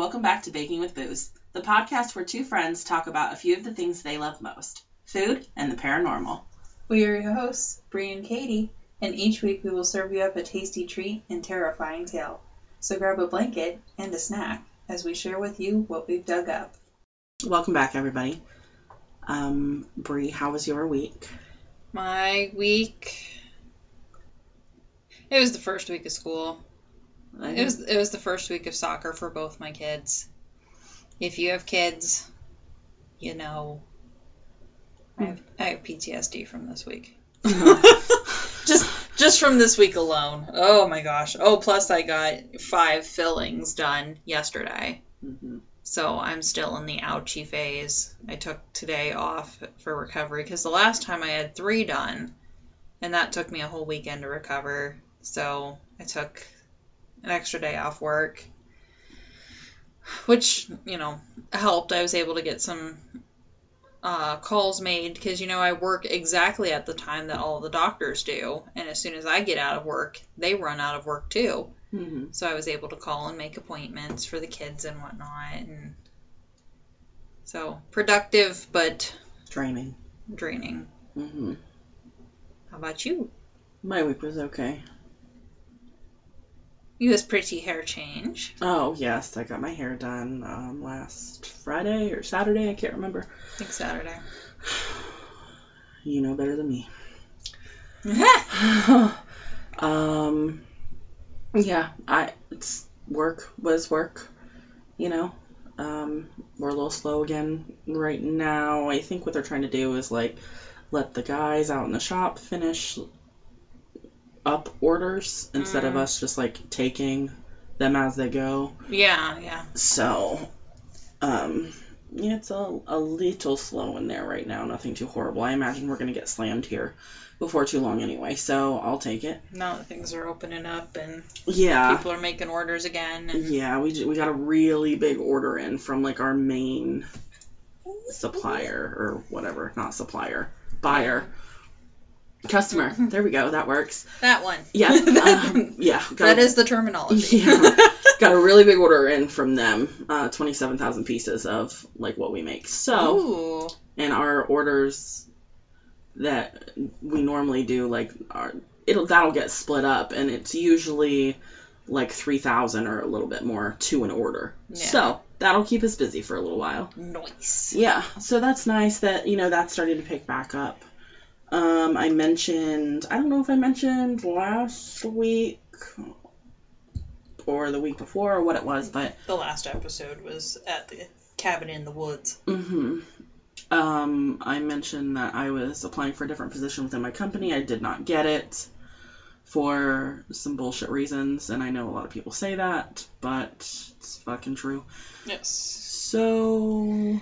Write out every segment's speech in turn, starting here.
welcome back to Baking with Booze, the podcast where two friends talk about a few of the things they love most food and the paranormal. We are your hosts, Bree and Katie, and each week we will serve you up a tasty treat and terrifying tale. So grab a blanket and a snack as we share with you what we've dug up. Welcome back, everybody. Um, Bree, how was your week? My week. It was the first week of school. It was it was the first week of soccer for both my kids. If you have kids, you know I have, I have PTSD from this week. just just from this week alone. Oh my gosh. Oh, plus I got five fillings done yesterday. hmm So I'm still in the ouchie phase. I took today off for recovery because the last time I had three done, and that took me a whole weekend to recover. So I took an extra day off work, which, you know, helped. I was able to get some uh, calls made because, you know, I work exactly at the time that all the doctors do. And as soon as I get out of work, they run out of work too. hmm So I was able to call and make appointments for the kids and whatnot, and so productive but draining. draining. hmm How about you? My week was okay. You was pretty hair change. Oh, yes, I got my hair done um, last Friday or Saturday, I can't remember. I think Saturday. You know better than me. um, yeah, I it's work was work. You know, um, we're a little slow again right now. I think what they're trying to do is like let the guys out in the shop finish up orders instead of Mm. us just like taking them as they go. yeah, yeah. So, um, yeah, it's a, a little slow in there right now. Nothing too horrible. I imagine we're going to get slammed here before too long anyway, so I'll take it. Now that things are opening up and Yeah. people are making orders again. And Yeah, we, we got a really big order in from like our main supplier or whatever, not supplier, buyer, customer. There we go, that works. that one. Yeah, um, yeah. got that a- is the terminology. Yeah. got a really big order in from them, uh, 27,000 pieces of like what we make. So, Ooh. and our orders that we normally do like are it'll that'll get split up and it's usually like 3000 or a little bit more to an order Yeah. so that'll keep us busy for a little while Nice. yeah so that's nice that you know that's starting to pick back up um i mentioned i don't know if i mentioned last week or the week before or what it was but The last episode was at the cabin in the woods. Mm-hmm. Um, I mentioned that I was applying for a different position within my company. I did not get it for some bullshit reasons, and I know a lot of people say that, but it's fucking true. Yes. So,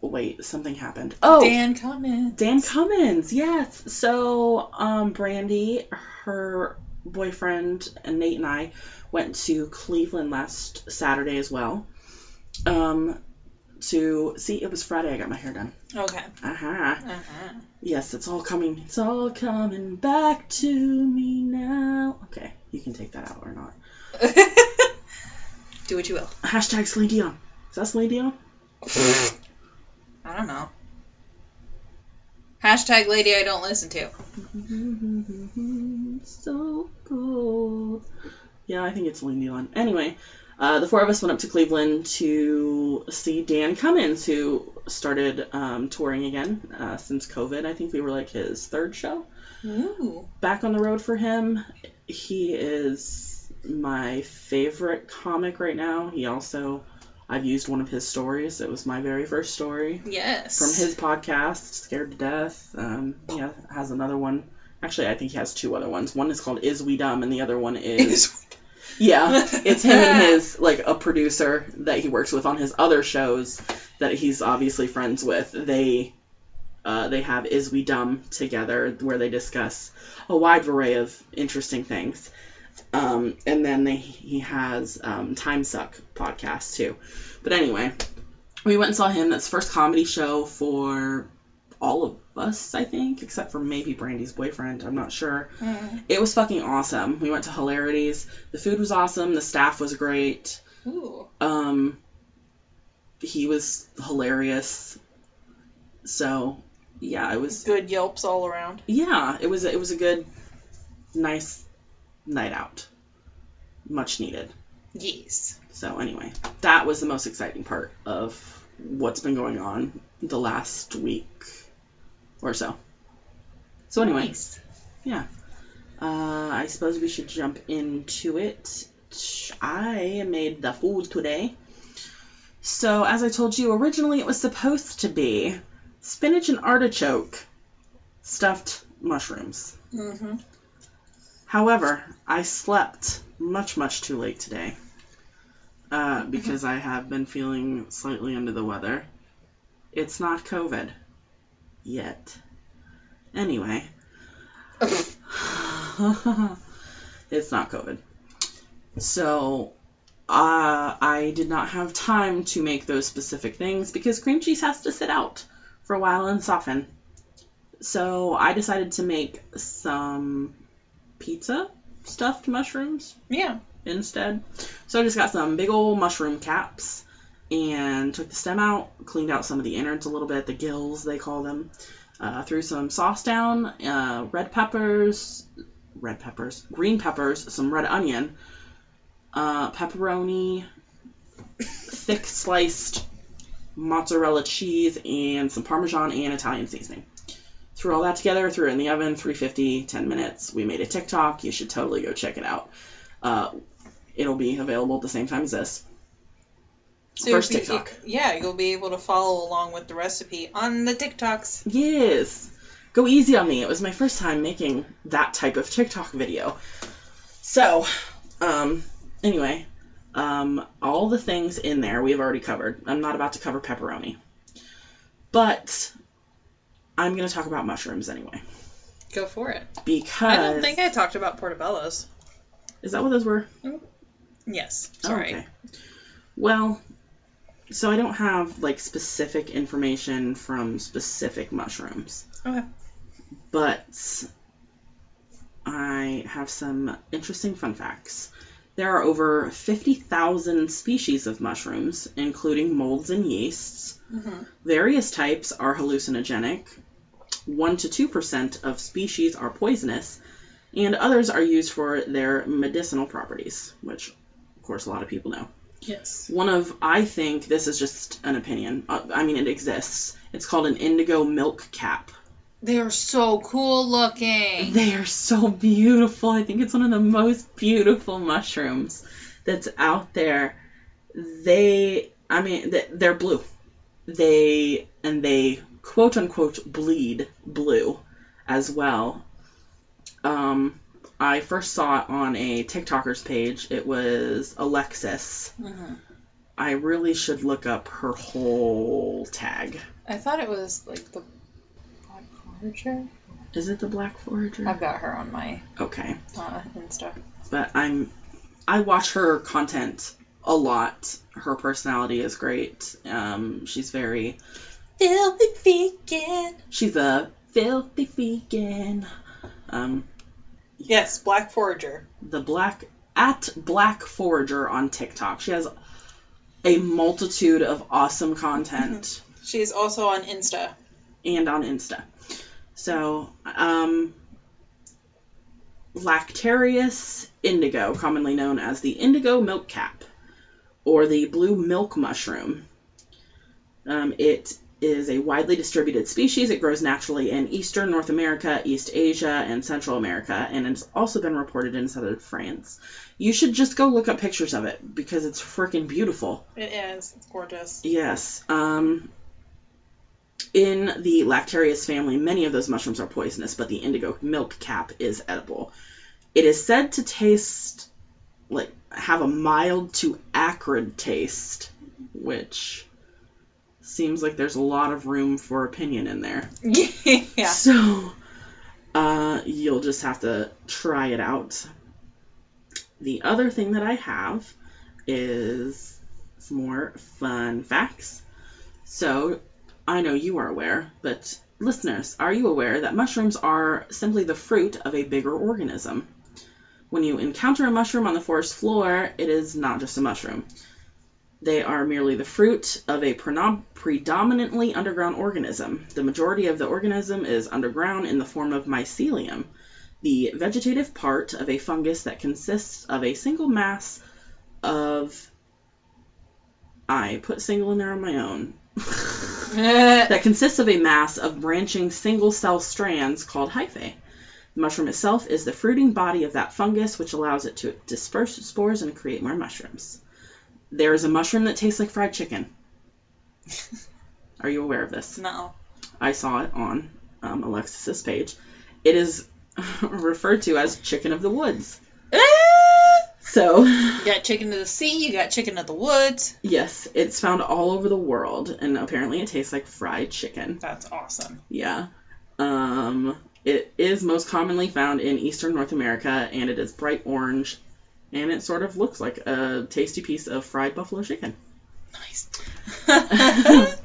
wait, something happened. Oh, Dan Cummins. Dan Cummins, yes. So, um, Brandy, her boyfriend, and Nate and I went to Cleveland last Saturday as well. Um, to see, it was Friday. I got my hair done. Okay. Uh huh. Uh-huh. Yes, it's all coming. It's all coming back to me now. Okay, you can take that out or not. Do what you will. Hashtag Celine Dion. Is that Celine Dion? I don't know. Hashtag lady I don't listen to. so cold. Yeah, I think it's Celine Dion. Anyway, uh, the four of us went up to Cleveland to see Dan Cummins, who started um, touring again uh, since COVID. I think we were like his third show Ooh. back on the road for him. He is my favorite comic right now. He also, I've used one of his stories. It was my very first story Yes. from his podcast, Scared to Death. Um, he ha- has another one. Actually, I think he has two other ones. One is called Is We Dumb, and the other one is yeah, it's him and his like a producer that he works with on his other shows that he's obviously friends with. They uh, they have Is We Dumb together, where they discuss a wide array of interesting things. Um, and then they, he has um, Time Suck podcast too. But anyway, we went and saw him. That's first comedy show for all of us, I think, except for maybe Brandy's boyfriend. I'm not sure. Mm. It was fucking awesome. We went to Hilarities. The food was awesome. The staff was great. Ooh. Um, he was hilarious. So, yeah, it was Good yelps all around. yeah, it was it was a good, nice night out. Much needed. Yes. So anyway, that was the most exciting part of what's been going on the last week or so. So anyway, Nice. uh, I suppose we should jump into it. I made the food today. So as I told you, originally it was supposed to be spinach and artichoke stuffed mushrooms. Mm-hmm. However, I slept much, much too late today uh, because I have been feeling slightly under the weather. It's not COVID. Yet. Anyway. it's not COVID. So, uh, I did not have time to make those specific things because cream cheese has to sit out for a while and soften. So, I decided to make some pizza stuffed mushrooms Yeah. instead. So I just got some big old mushroom caps and took the stem out, cleaned out some of the innards a little bit, the gills they call them. Uh, threw some sauce down, uh, red peppers, red peppers, green peppers, some red onion, uh, pepperoni, thick sliced mozzarella cheese, and some parmesan and Italian seasoning. Threw all that together, threw it in the oven, 350, 10 minutes. We made a TikTok. You should totally go check it out. Uh, it'll be available at the same time as this. So First be- TikTok. yeah, you'll be able to follow along with the recipe on the TikToks. Yes. Go easy on me. It was my first time making that type of TikTok video. So, um, anyway, um, all the things in there we have already covered. I'm not about to cover pepperoni. But I'm going to talk about mushrooms anyway. Go for it. Because. I don't think I talked about portobellos. Is that what those were? Yes. Oh, okay. Well, so I don't have like specific information from specific mushrooms. Okay. But I have some interesting fun facts. There are over 50,000 species of mushrooms, including molds and yeasts. Mm-hmm. Various types are hallucinogenic. 1 to 2% of species are poisonous, and others are used for their medicinal properties, which, of course, a lot of people know. Yes. One of, I think, this is just an opinion. Uh, I mean, it exists. It's called an indigo milk cap. They are so cool looking. They are so beautiful. I think it's one of the most beautiful mushrooms that's out there. They, I mean, they're blue. They, and they quote unquote bleed blue as well. Um, I first saw it on a TikToker's page. It was Alexis. Mm-hmm. I really should look up her whole tag. I thought it was like the Black Forager. Is it the Black Forager? I've got her on my Okay. uh, Insta. but I'm I watch her content a lot. Her personality is great. Um, she's very Filthy vegan. she's a filthy vegan. Um, Yes, Black Forager. the black at Black Forager on TikTok. She has a multitude of awesome content She's also on Insta. and on Insta. So, um, Lactarius indigo, commonly known as the indigo milk cap, or the blue milk mushroom. Um, it is a widely distributed species. It grows naturally in eastern North America, East Asia, and Central America, and it's also been reported in southern France. You should just go look up pictures of it because it's freaking beautiful. It is. It's gorgeous. Yes. Um, in the Lactarius family, many of those mushrooms are poisonous, but the indigo milk cap is edible. It is said to taste like have a mild to acrid taste, which seems like there's a lot of room for opinion in there. yeah. So, uh, you'll just have to try it out. The other thing that I have is some more fun facts. So, I know you are aware, but listeners, are you aware that mushrooms are simply the fruit of a bigger organism? When you encounter a mushroom on the forest floor, it is not just a mushroom. They are merely the fruit of a predominantly underground organism. The majority of the organism is underground in the form of mycelium, the vegetative part of a fungus that consists of a single mass of. I put single in there on my own. that consists of a mass of branching single cell strands called hyphae. The mushroom itself is the fruiting body of that fungus, which allows it to disperse spores and create more mushrooms. There is a mushroom that tastes like fried chicken. Are you aware of this? No. I saw it on um, Alexis's page. It is referred to as chicken of the woods. So, You got chicken of the sea, you got chicken of the woods. yes, it's found all over the world, and apparently it tastes like fried chicken. That's awesome. Yeah. Um, it is most commonly found in eastern North America, and it is bright orange, and it sort of looks like a tasty piece of fried buffalo chicken. Nice.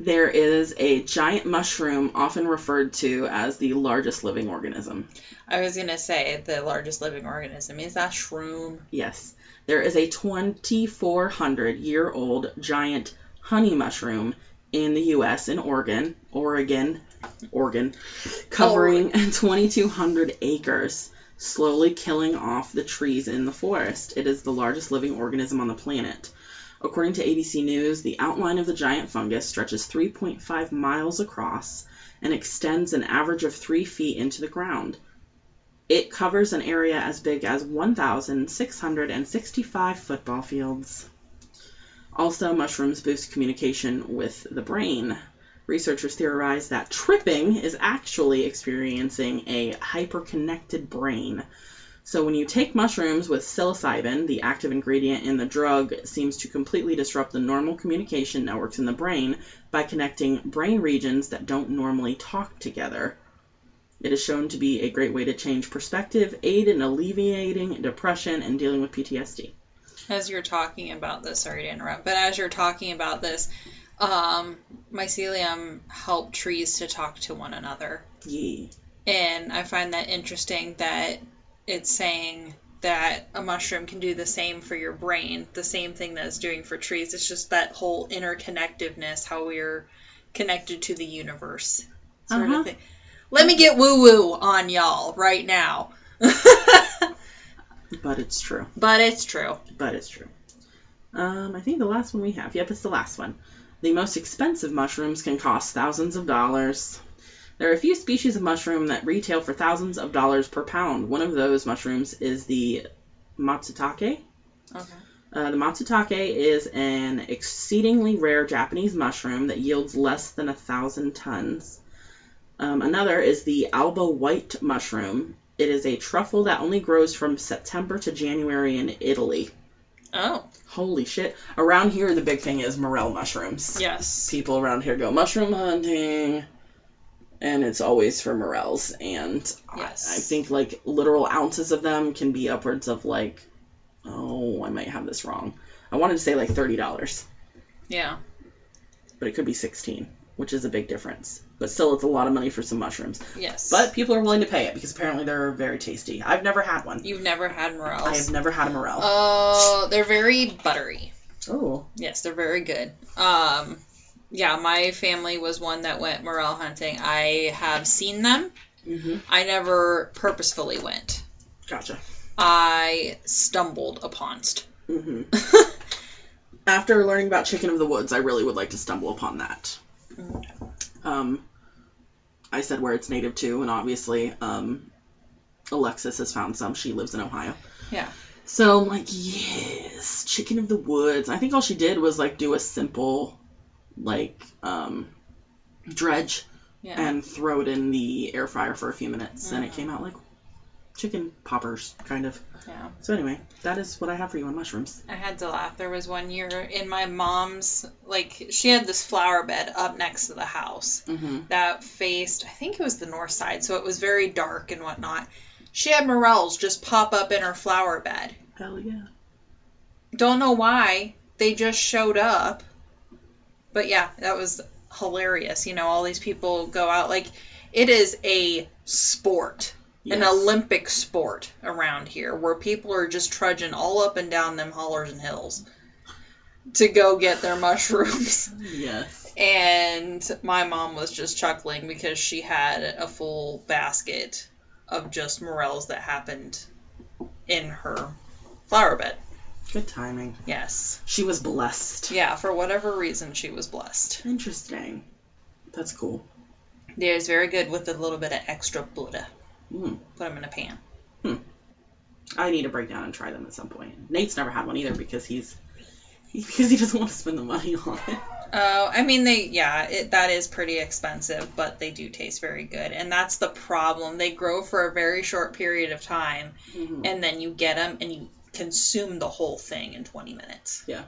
There is a giant mushroom, often referred to as the largest living organism. I was gonna say the largest living organism is that shroom. Yes. There is a 2,400 year old giant honey mushroom in the U.S. in Oregon, Oregon, Oregon, covering 2,200 acres, slowly killing off the trees in the forest. It is the largest living organism on the planet. According to ABC News, the outline of the giant fungus stretches 3.5 miles across and extends an average of 3 feet into the ground. It covers an area as big as 1,665 football fields. Also, mushrooms boost communication with the brain. Researchers theorize that tripping is actually experiencing a hyperconnected brain. So, when you take mushrooms with psilocybin, the active ingredient in the drug seems to completely disrupt the normal communication networks in the brain by connecting brain regions that don't normally talk together. It is shown to be a great way to change perspective, aid in alleviating depression, and dealing with PTSD. As you're talking about this, sorry to interrupt, but as you're talking about this, um, mycelium help trees to talk to one another. Yeah. And I find that interesting that it's saying that a mushroom can do the same for your brain, the same thing that it's doing for trees. It's just that whole interconnectedness, how we're connected to the universe. Sort Uh-huh. of thing. Let me get woo woo on y'all right now. But it's true. but it's true. But it's true. Um, I think the last one we have. Yep, it's the last one. The most expensive mushrooms can cost thousands of dollars. There are a few species of mushroom that retail for thousands of dollars per pound. One of those mushrooms is the matsutake. Okay. Uh, the matsutake is an exceedingly rare Japanese mushroom that yields less than a thousand tons. Um, another is the alba white mushroom. It is a truffle that only grows from September to January in Italy. Oh, Holy shit. Around here, the big thing is morel mushrooms. yes. People around here go mushroom hunting, and it's always for morels. And I- I, think like literal ounces of them can be upwards of like, oh, I might have this wrong. I wanted to say like $30, Yeah. but it could be 16 which is a big difference. But still, it's a lot of money for some mushrooms. Yes. But people are willing to pay it because apparently they're very tasty. I've never had one. you've never had morels. I have never had a morel. Oh, they're very buttery. oh. Yes, they're very good. Um, yeah, my family was one that went morel hunting. I have seen them. hmm I never purposefully went. Gotcha. I stumbled uponst. hmm After learning about Chicken of the Woods, I really would like to stumble upon that. Um, I said where it's native to, and obviously, um, Alexis has found some. She lives in Ohio. Yeah. So I'm like, yes, Chicken of the Woods. I think all she did was like do a simple, like, um, dredge Yeah. and throw it in the air fryer for a few minutes, and it Mhm. came out like chicken poppers, kind of. yeah. So anyway, that is what I have for you on mushrooms. I had to laugh. There was one year in my mom's, like, she had this flower bed up next to the house. Mm-hmm. that faced, I think it was the north side, so it was very dark and whatnot. She had morels just pop up in her flower bed. Hell yeah. Don't know why. They just showed up. But yeah, that was hilarious. You know, all these people go out. Like, it is a sport, an Olympic sport around here where people are just trudging all up and down them hollers and hills. to go get their mushrooms. Yes. And my mom was just chuckling because she had a full basket of just morels that happened in her flower bed. Good timing. Yes. She was blessed. Yeah, for whatever reason, she was blessed. Interesting. That's cool. It is very good with a little bit of extra butter. Mm. Put them in a pan. Hmm. I need to break down and try them at some point. Nate's never had one either because he's he, because he doesn't want to spend the money on it. Oh, I mean they yeah, it, that is pretty expensive, but they do taste very good. And that's the problem. They grow for a very short period of time Mhm. and then you get them and you consume the whole thing in 20 minutes. Yeah.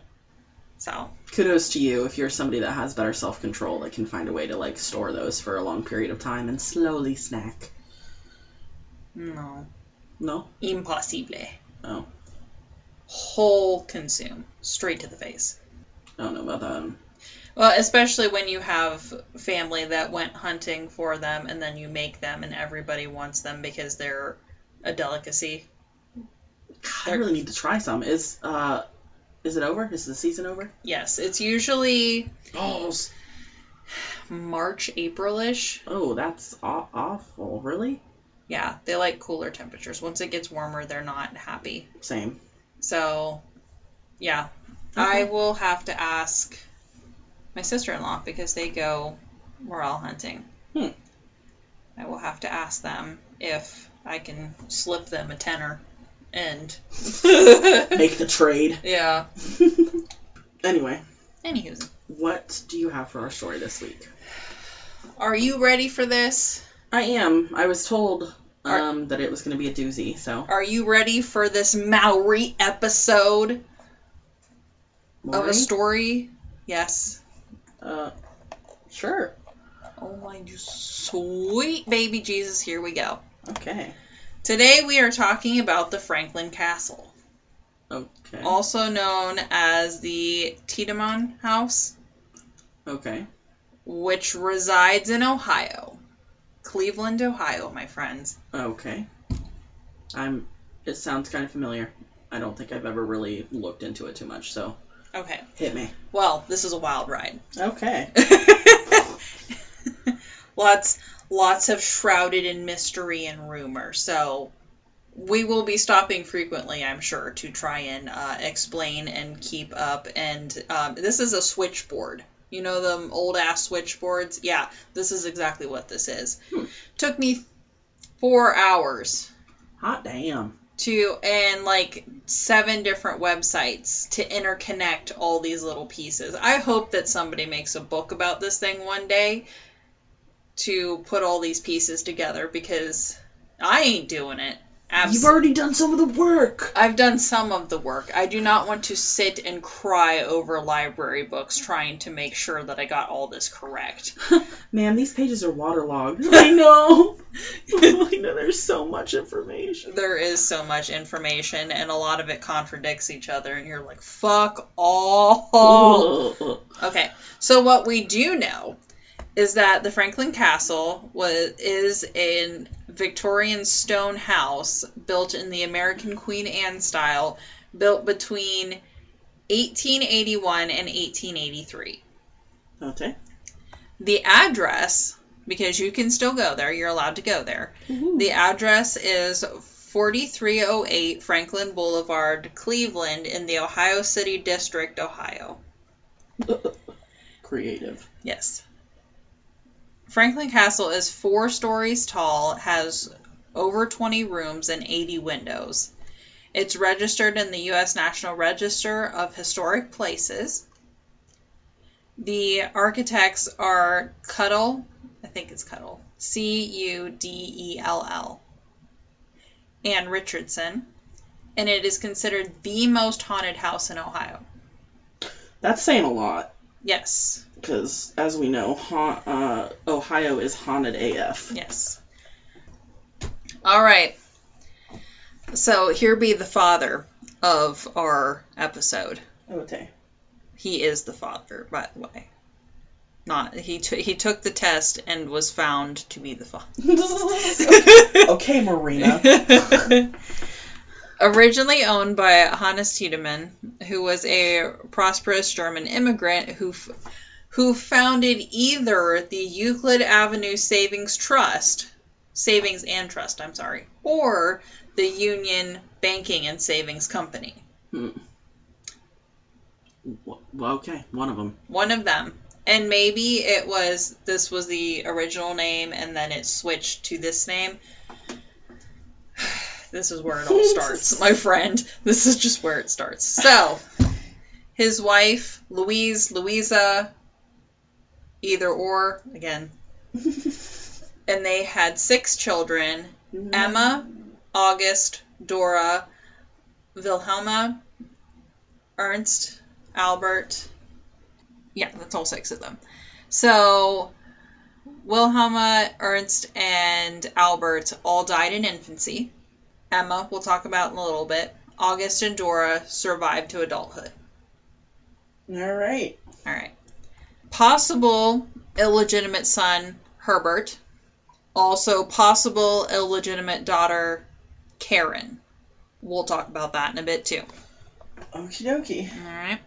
So, Kudos to you if you're somebody that has better self control that can find a way to like store those for a long period of time and slowly snack. No. No? Impossible. Oh. Whole consume. Straight to the face. I don't know about that. Well, especially when you have family that went hunting for them and then you make them and everybody wants them because they're a delicacy. I really need to try some. Is uh is it over? Is the season over? Yes, it's usually Oh, March, April-ish. oh, that's aw- awful. Really? Yeah, they like cooler temperatures. Once it gets warmer, they're not happy. Same. So, yeah, Okay. I will have to ask my sister-in-law because they go morel hunting. Hmm. I will have to ask them if I can slip them a tenner and Make the trade. yeah. anyway, Anywho, what do you have for our story this week? are you ready for this? I am. I was told um, that it was going to be a doozy, so. Are you ready for this Maori episode of a story? Yes. Uh, sure. Oh my sweet baby Jesus, here we go. Okay. Today we are talking about the Franklin Castle, Okay. also known as the Tiedemann House, Okay. which resides in Ohio. Cleveland, Ohio, my friends. Okay. I'm. It sounds kind of familiar. I don't think I've ever really looked into it too much, so Okay. hit me. Well, this is a wild ride. Okay. lots lots of shrouded in mystery and rumor. So we will be stopping frequently, I'm sure, to try and uh, explain and keep up. And um, this is a switchboard. You know them old ass switchboards? Yeah, this is exactly what this is. Hmm. Took me four hours Hot damn. to and like seven different websites to interconnect all these little pieces. I hope that somebody makes a book about this thing one day to put all these pieces together because I ain't doing it. Abs- You've already done some of the work. I've done some of the work. I do not want to sit and cry over library books trying to make sure that I got all this correct. Man, these pages are waterlogged. I know. I know. There's so much information. There is so much information and a lot of it contradicts each other and you're like, fuck all. Ugh. Okay, so what we do know is that the Franklin Castle was is an Victorian stone house built in the American Queen Anne style, built between 1881 and 1883. Okay. The address, because you can still go there, you're allowed to go there. Woohoo. The address is 4308 Franklin Boulevard, Cleveland, in the Ohio City District, Ohio. Creative. Yes. Franklin Castle is four stories tall, has over 20 rooms and 80 windows. It's registered in the U.S. National Register of Historic Places. The architects are Cuddle, I think it's Cuddle, C U D E L L, and Richardson, and it is considered the most haunted house in Ohio. That's saying a lot. Yes, Because, as we know, ha- uh, Ohio is haunted AF. Yes. All right. So here be the father of our episode. Okay. He is the father, by the way. Not he. T- he took the test and was found to be the father. okay, Marina. Originally owned by Hannes Tiedemann, who was a prosperous German immigrant who f- who founded either the Euclid Avenue Savings Trust, Savings and Trust, I'm sorry, or the Union Banking and Savings Company. Hmm. Well, okay, one of them. One of them. And maybe it was this was the original name and then it switched to this name. This is where it all starts, my friend. This is just where it starts. So, his wife, Louise, Louisa, either or, again. and they had six children mm-hmm. Emma, August, Dora, Wilhelma, Ernst, Albert. Yeah, that's all six of them. So, Wilhelma, Ernst, and Albert all died in infancy. Emma, we'll talk about in a little bit. August and Dora survived to adulthood. All right. All right. Possible illegitimate son, Herbert. Also, possible illegitimate daughter, Karen. We'll talk about that in a bit too. Okie dokie. All right.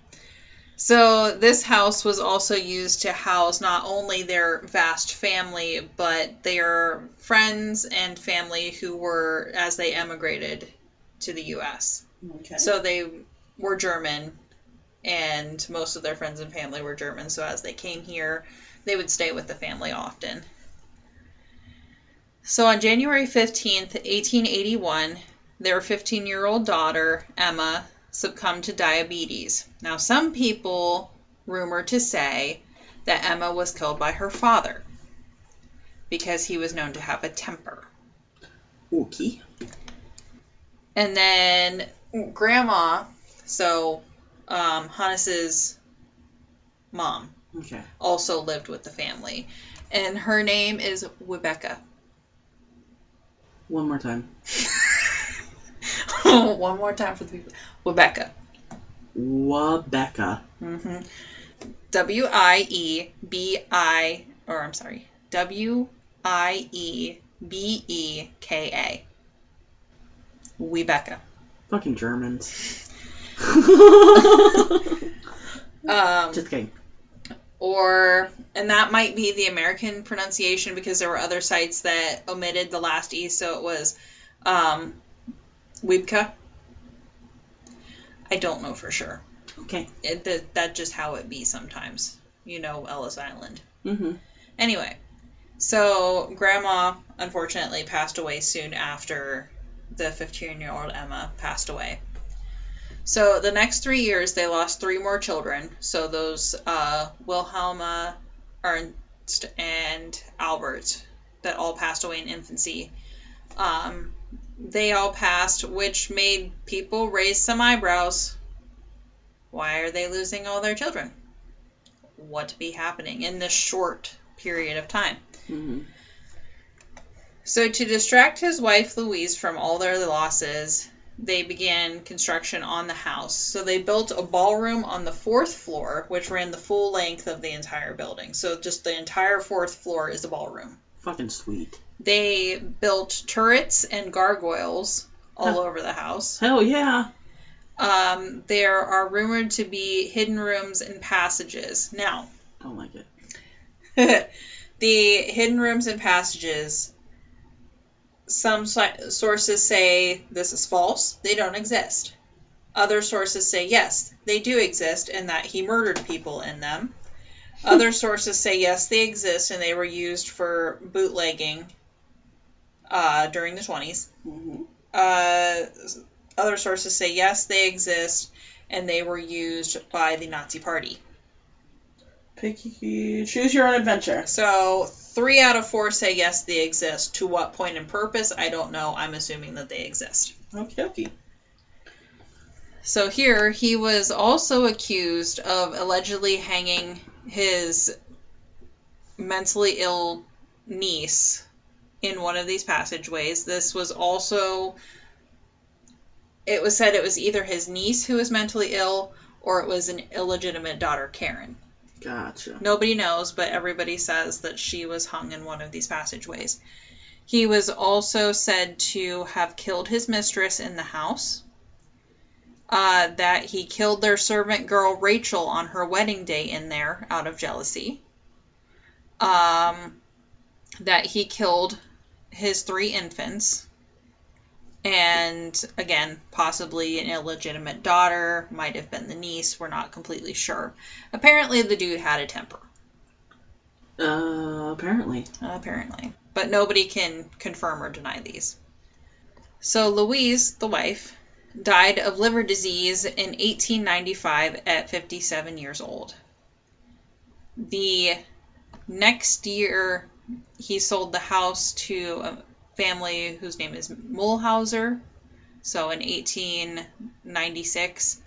So this house was also used to house not only their vast family, but their friends and family who were as they emigrated to the U.S. Okay. So they were German, and most of their friends and family were German. So as they came here, they would stay with the family often. So on January 15th, 1881, their 15 year old daughter, Emma, succumbed to diabetes. Now, some people rumor to say that Emma was killed by her father because he was known to have a temper. Okay. And then grandma, so um, Hannes's mom, Okay. also lived with the family, and her name is Rebecca. One more time. One more time for the people. Rebecca. Wabecca. hmm W I E B I, or I'm sorry, W I E B E K A. Rebecca. Fucking Germans. Um, Just kidding. or and that might be the American pronunciation because there were other sites that omitted the last e, so it was um, Wibka. I don't know for sure. Okay. It, that that just how it be sometimes. You know, Ellis Island. Mm-hmm. Anyway, so grandma unfortunately passed away soon after the 15 year old Emma passed away. So the next three years, they lost three more children. So those uh, Wilhelma, Ernst, and Albert that all passed away in infancy. Um, they all passed, which made people raise some eyebrows. Why are they losing all their children? What be happening in this short period of time? Mm-hmm. So, to distract his wife Louise from all their losses, they began construction on the house. So, they built a ballroom on the fourth floor, which ran the full length of the entire building. So, just the entire fourth floor is a ballroom. Fucking sweet. They built turrets and gargoyles all Huh. over the house. Hell yeah. Um, there are rumored to be hidden rooms and passages. Now, Don't like it. the hidden rooms and passages some sources say this is false they don't exist other sources say yes they do exist and that he murdered people in them other sources say yes they exist and they were used for bootlegging uh, during the 20s Mm-hmm. uh, other sources say yes they exist and they were used by the nazi party Pick, choose your own adventure. So three out of four say yes, they exist. To what point and purpose, I don't know. I'm assuming that they exist. Okay. dokie. So here, he was also accused of allegedly hanging his mentally ill niece in one of these passageways. This was also. It was said it was either his niece who was mentally ill or it was an illegitimate daughter, Karen. Gotcha. Nobody knows, but everybody says that she was hung in one of these passageways. He was also said to have killed his mistress in the house. Uh, that he killed their servant girl Rachel on her wedding day in there out of jealousy. Um, that he killed his three infants. And again, possibly an illegitimate daughter, might have been the niece, we're not completely sure. Apparently, the dude had a temper. Uh, apparently. Apparently. But nobody can confirm or deny these. So, Louise, the wife, died of liver disease in 1895 at 57 years old. The next year, he sold the house to a family whose name is Mulhauser. So in 1896.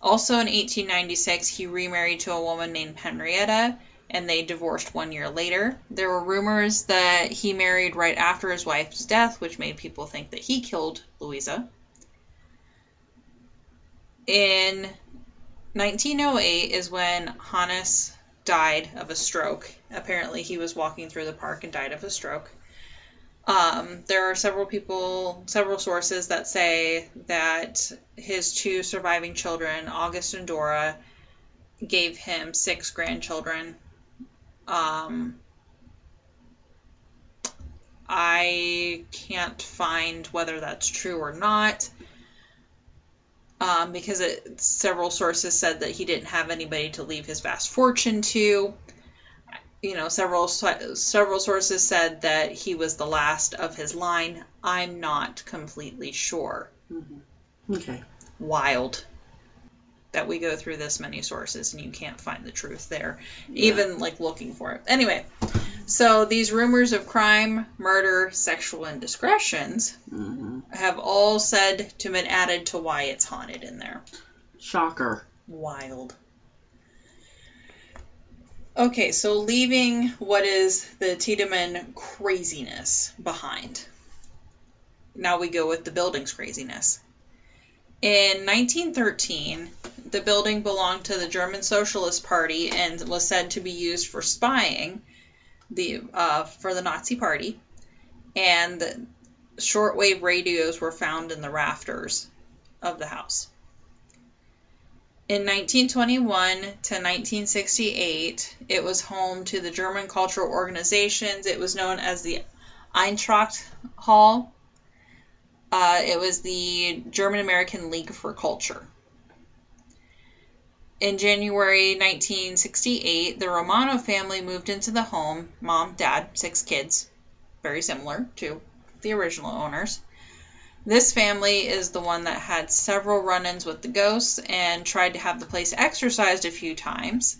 Also in 1896, he remarried to a woman named Henrietta, and they divorced one year later. There were rumors that he married right after his wife's death, which made people think that he killed Louisa. In 1908 is when Hannes died of a stroke. Apparently, he was walking through the park and died of a stroke. Um, there are several people, several sources that say that his two surviving children, August and Dora, gave him six grandchildren. Um, I can't find whether that's true or not. Um, because it, several sources said that he didn't have anybody to leave his vast fortune to you know, several several sources said that he was the last of his line. I'm not completely sure. Mm-hmm. Okay. Wild that we go through this many sources and you can't find the truth there, yeah. even like looking for it. Anyway, so these rumors of crime, murder, sexual indiscretions mm-hmm. have all said to been added to why it's haunted in there. Shocker. Wild. Okay, so leaving what is the Tiedemann craziness behind. Now we go with the building's craziness. In 1913, the building belonged to the German Socialist Party and was said to be used for spying the uh, for the Nazi Party. And shortwave radios were found in the rafters of the house. In 1921 to 1968, it was home to the German cultural organizations. It was known as the Eintracht Hall. Uh, it was the German American League for Culture. In January 1968, the Romano family moved into the home mom, dad, six kids, very similar to the original owners. This family is the one that had several run ins with the ghosts and tried to have the place exorcised a few times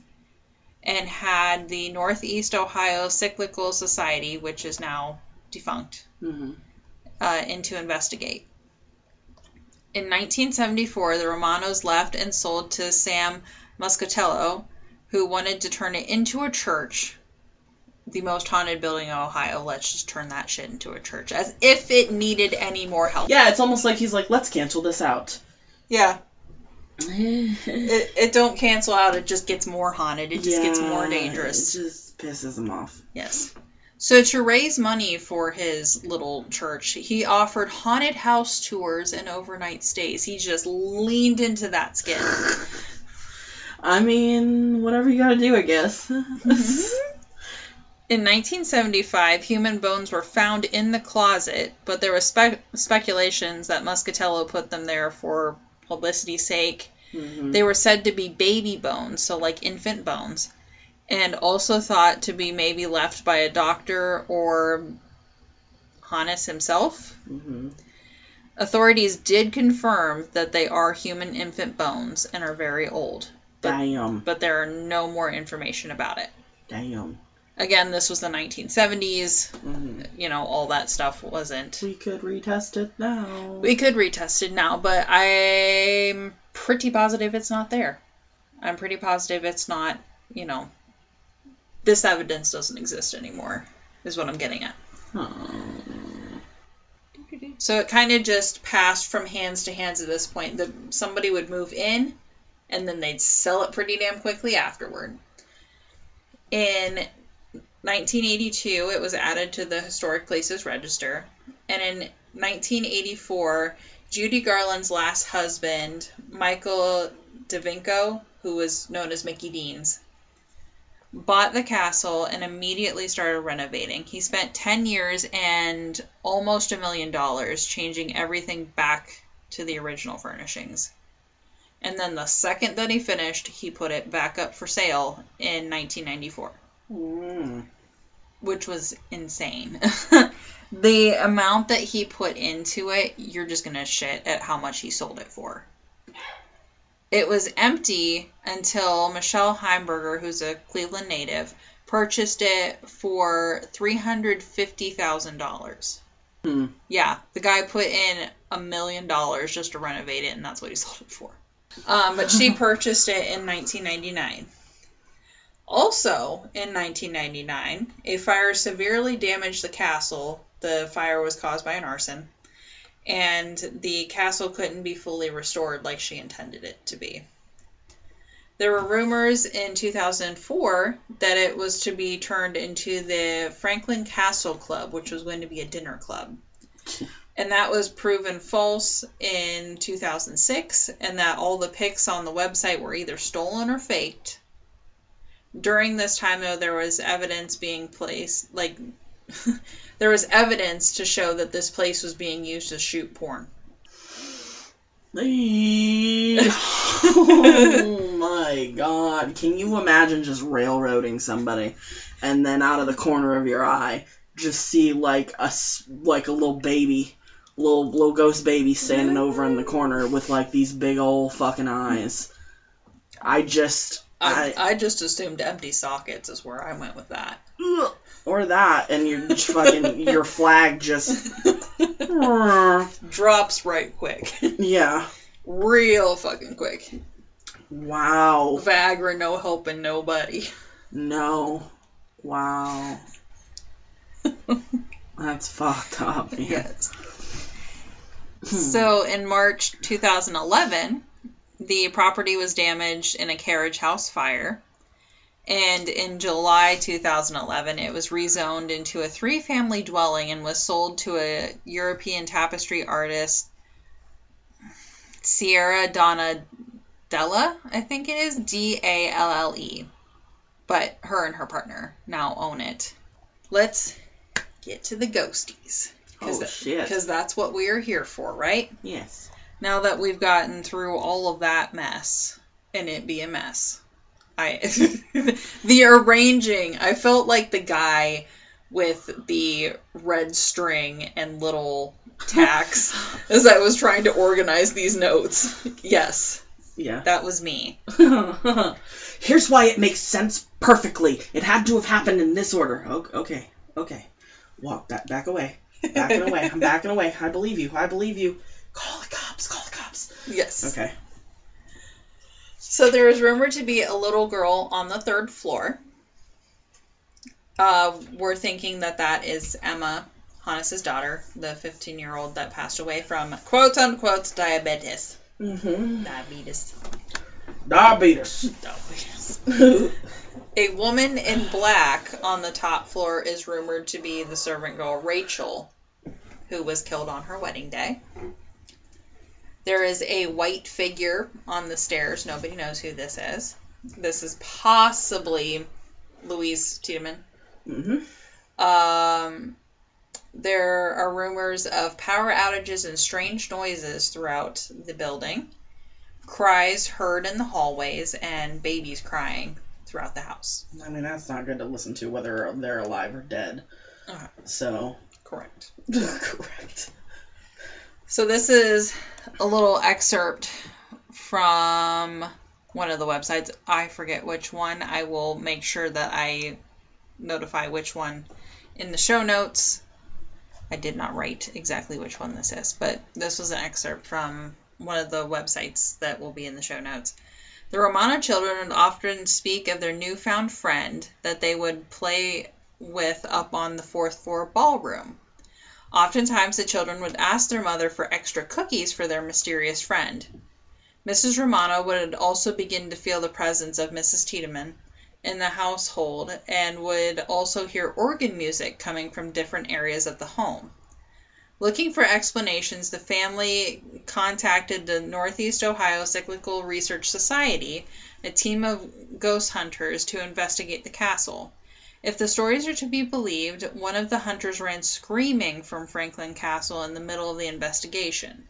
and had the Northeast Ohio Psychical Society, which is now defunct, mm-hmm. uh, in to investigate. In 1974, the Romanos left and sold to Sam Muscatello, who wanted to turn it into a church the most haunted building in Ohio. Let's just turn that shit into a church, as if it needed any more help. Yeah, it's almost like he's like, let's cancel this out. Yeah. it, it don't cancel out. It just gets more haunted. It just yeah, gets more dangerous. It just pisses him off. Yes. So to raise money for his little church, he offered haunted house tours and overnight stays. He just leaned into that skin. I mean, whatever you gotta do, I guess. Mm-hmm. In 1975, human bones were found in the closet, but there was spe- speculations that Muscatello put them there for publicity's sake. Mm-hmm. They were said to be baby bones, so like infant bones, and also thought to be maybe left by a doctor or Hannes himself. Mm-hmm. Authorities did confirm that they are human infant bones and are very old. But, Damn. But there are no more information about it. Damn. Again, this was the 1970s. Mm-hmm. You know, all that stuff wasn't. We could retest it now. We could retest it now, but I'm pretty positive it's not there. I'm pretty positive it's not, you know, this evidence doesn't exist anymore, is what I'm getting at. So it kind of just passed from hands to hands at this point. That somebody would move in, and then they'd sell it pretty damn quickly afterward. In 1982, it was added to the Historic Places Register. And in 1984, Judy Garland's last husband, Michael DeVinko, who was known as Mickey Deans, bought the castle and immediately started renovating. He spent 10 years and almost a million dollars changing everything back to the original furnishings. And then the second that he finished, he put it back up for sale in 1994, Mm. which was insane. the amount that he put into it, you're just going to shit at how much he sold it for. It was empty until Michelle Heimburger, who's a Cleveland native, purchased it for $350,000. Hmm. Yeah, the guy put in a million dollars just to renovate it, and that's what he sold it for. Um, but she purchased it in 1999. Also, in 1999, a fire severely damaged the castle. The fire was caused by an arson, and the castle couldn't be fully restored like she intended it to be. There were rumors in 2004 that it was to be turned into the Franklin Castle Club, which was going to be a dinner club. And that was proven false in 2006, and that all the pics on the website were either stolen or faked. During this time, though, there was evidence being placed, like, there was evidence to show that this place was being used to shoot porn. oh my god. Can you imagine just railroading somebody and then out of the corner of your eye just see like a like a little baby, little little ghost baby standing over in the corner with like these big old fucking eyes. I just I, I I just assumed empty sockets is where I went with that. Or that and your fucking your flag just Drops right quick. yeah. Real fucking quick. Wow. Viagra, no helping nobody. No. Wow. That's fucked up. Man. Yes. So in March 2011, the property was damaged in a carriage house fire. And in July 2011, it was rezoned into a three family dwelling and was sold to a European tapestry artist, Sierra Donna Della, I think it is D A L L E. But her and her partner now own it. Let's get to the ghosties. Oh shit. Because that's what we are here for, right? Yes. Now that we've gotten through all of that mess, and it be a mess, I the arranging, I felt like the guy with the red string and little tacks as I was trying to organize these notes. Yes, Yeah. that was me. Here's why it makes sense perfectly. It had to have happened in this order. Okay. Okay. Walk back. Back away. Backing away. I'm backing away. I believe you. I believe you. Call the cops. Call the cops. Yes. Okay. So there is rumored to be a little girl on the third floor. Uh, we're thinking that that is Emma Hannes's daughter, the 15 year old that passed away from quote unquote diabetes. Mm-hmm. Diabetes. Diabetes. Diabetes. A woman in black on the top floor is rumored to be the servant girl Rachel, who was killed on her wedding day. There is a white figure on the stairs. Nobody knows who this is. This is possibly Louise Tiedemann. mm-hmm. Um, there are rumors of power outages and strange noises throughout the building, cries heard in the hallways, and babies crying throughout the house. I mean, that's not good to listen to whether they're alive or dead. Uh-huh. So. Correct. Correct. So this is a little excerpt from one of the websites. I forget which one. I will make sure that I notify which one in the show notes. I did not write exactly which one this is, but this was an excerpt from one of the websites that will be in the show notes. The Romano children would often speak of their newfound friend that they would play with up on the fourth floor ballroom. Oftentimes, the children would ask their mother for extra cookies for their mysterious friend. Mrs. Romano would also begin to feel the presence of Mrs. Tiedemann in the household and would also hear organ music coming from different areas of the home. Looking for explanations, the family contacted the Northeast Ohio Psychical Research Society, a team of ghost hunters, to investigate the castle. If the stories are to be believed, one of the hunters ran screaming from Franklin Castle in the middle of the investigation.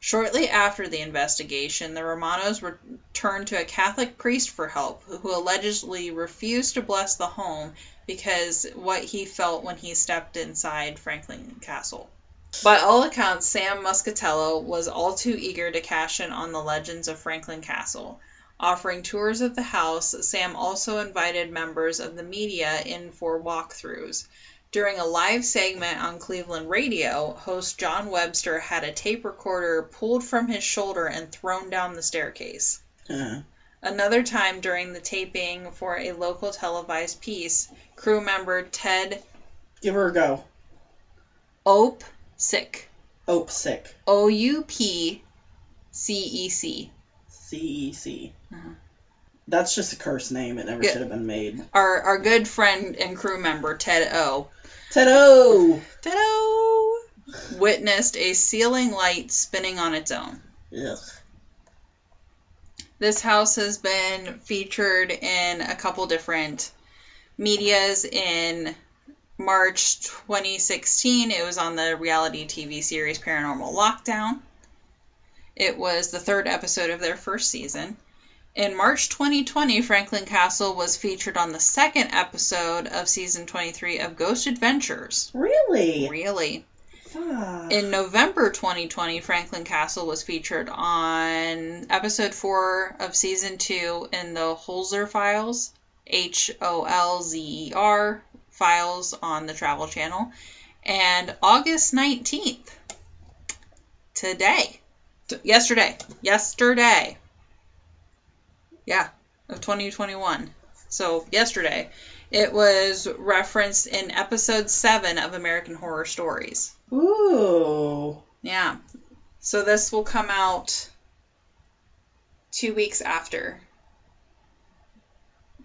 Shortly after the investigation, the Romanos turned to a Catholic priest for help, who allegedly refused to bless the home because what he felt when he stepped inside Franklin Castle. By all accounts, Sam Muscatello was all too eager to cash in on the legends of Franklin Castle. Offering tours of the house, Sam also invited members of the media in for walkthroughs. During a live segment on Cleveland radio, host John Webster had a tape recorder pulled from his shoulder and thrown down the staircase. Uh, Another time during the taping for a local televised piece, crew member Ted give her a go. Ope Sick, Ope sick. O U P C E C, C E C. That's just a curse name. It never Yeah. should have been made. our our good friend and crew member Ted O. Ted-O! Ted O witnessed a ceiling light spinning on its own. Ugh. This house has been featured in a couple different medias. In March 2016, it was on the reality TV series Paranormal Lockdown. It was the third episode of their first season. In March 2020, Franklin Castle was featured on the second episode of season 23 of Ghost Adventures. Really? Really? Fuck. In November 2020, Franklin Castle was featured on episode 4 of season 2 in the Holzer Files, H O L Z E R files on the Travel Channel. And August 19th, today, yesterday, yesterday, yeah, of 2021. So, yesterday, it was referenced in episode 7 of American Horror Stories. Ooh. Yeah. So this will come out two weeks after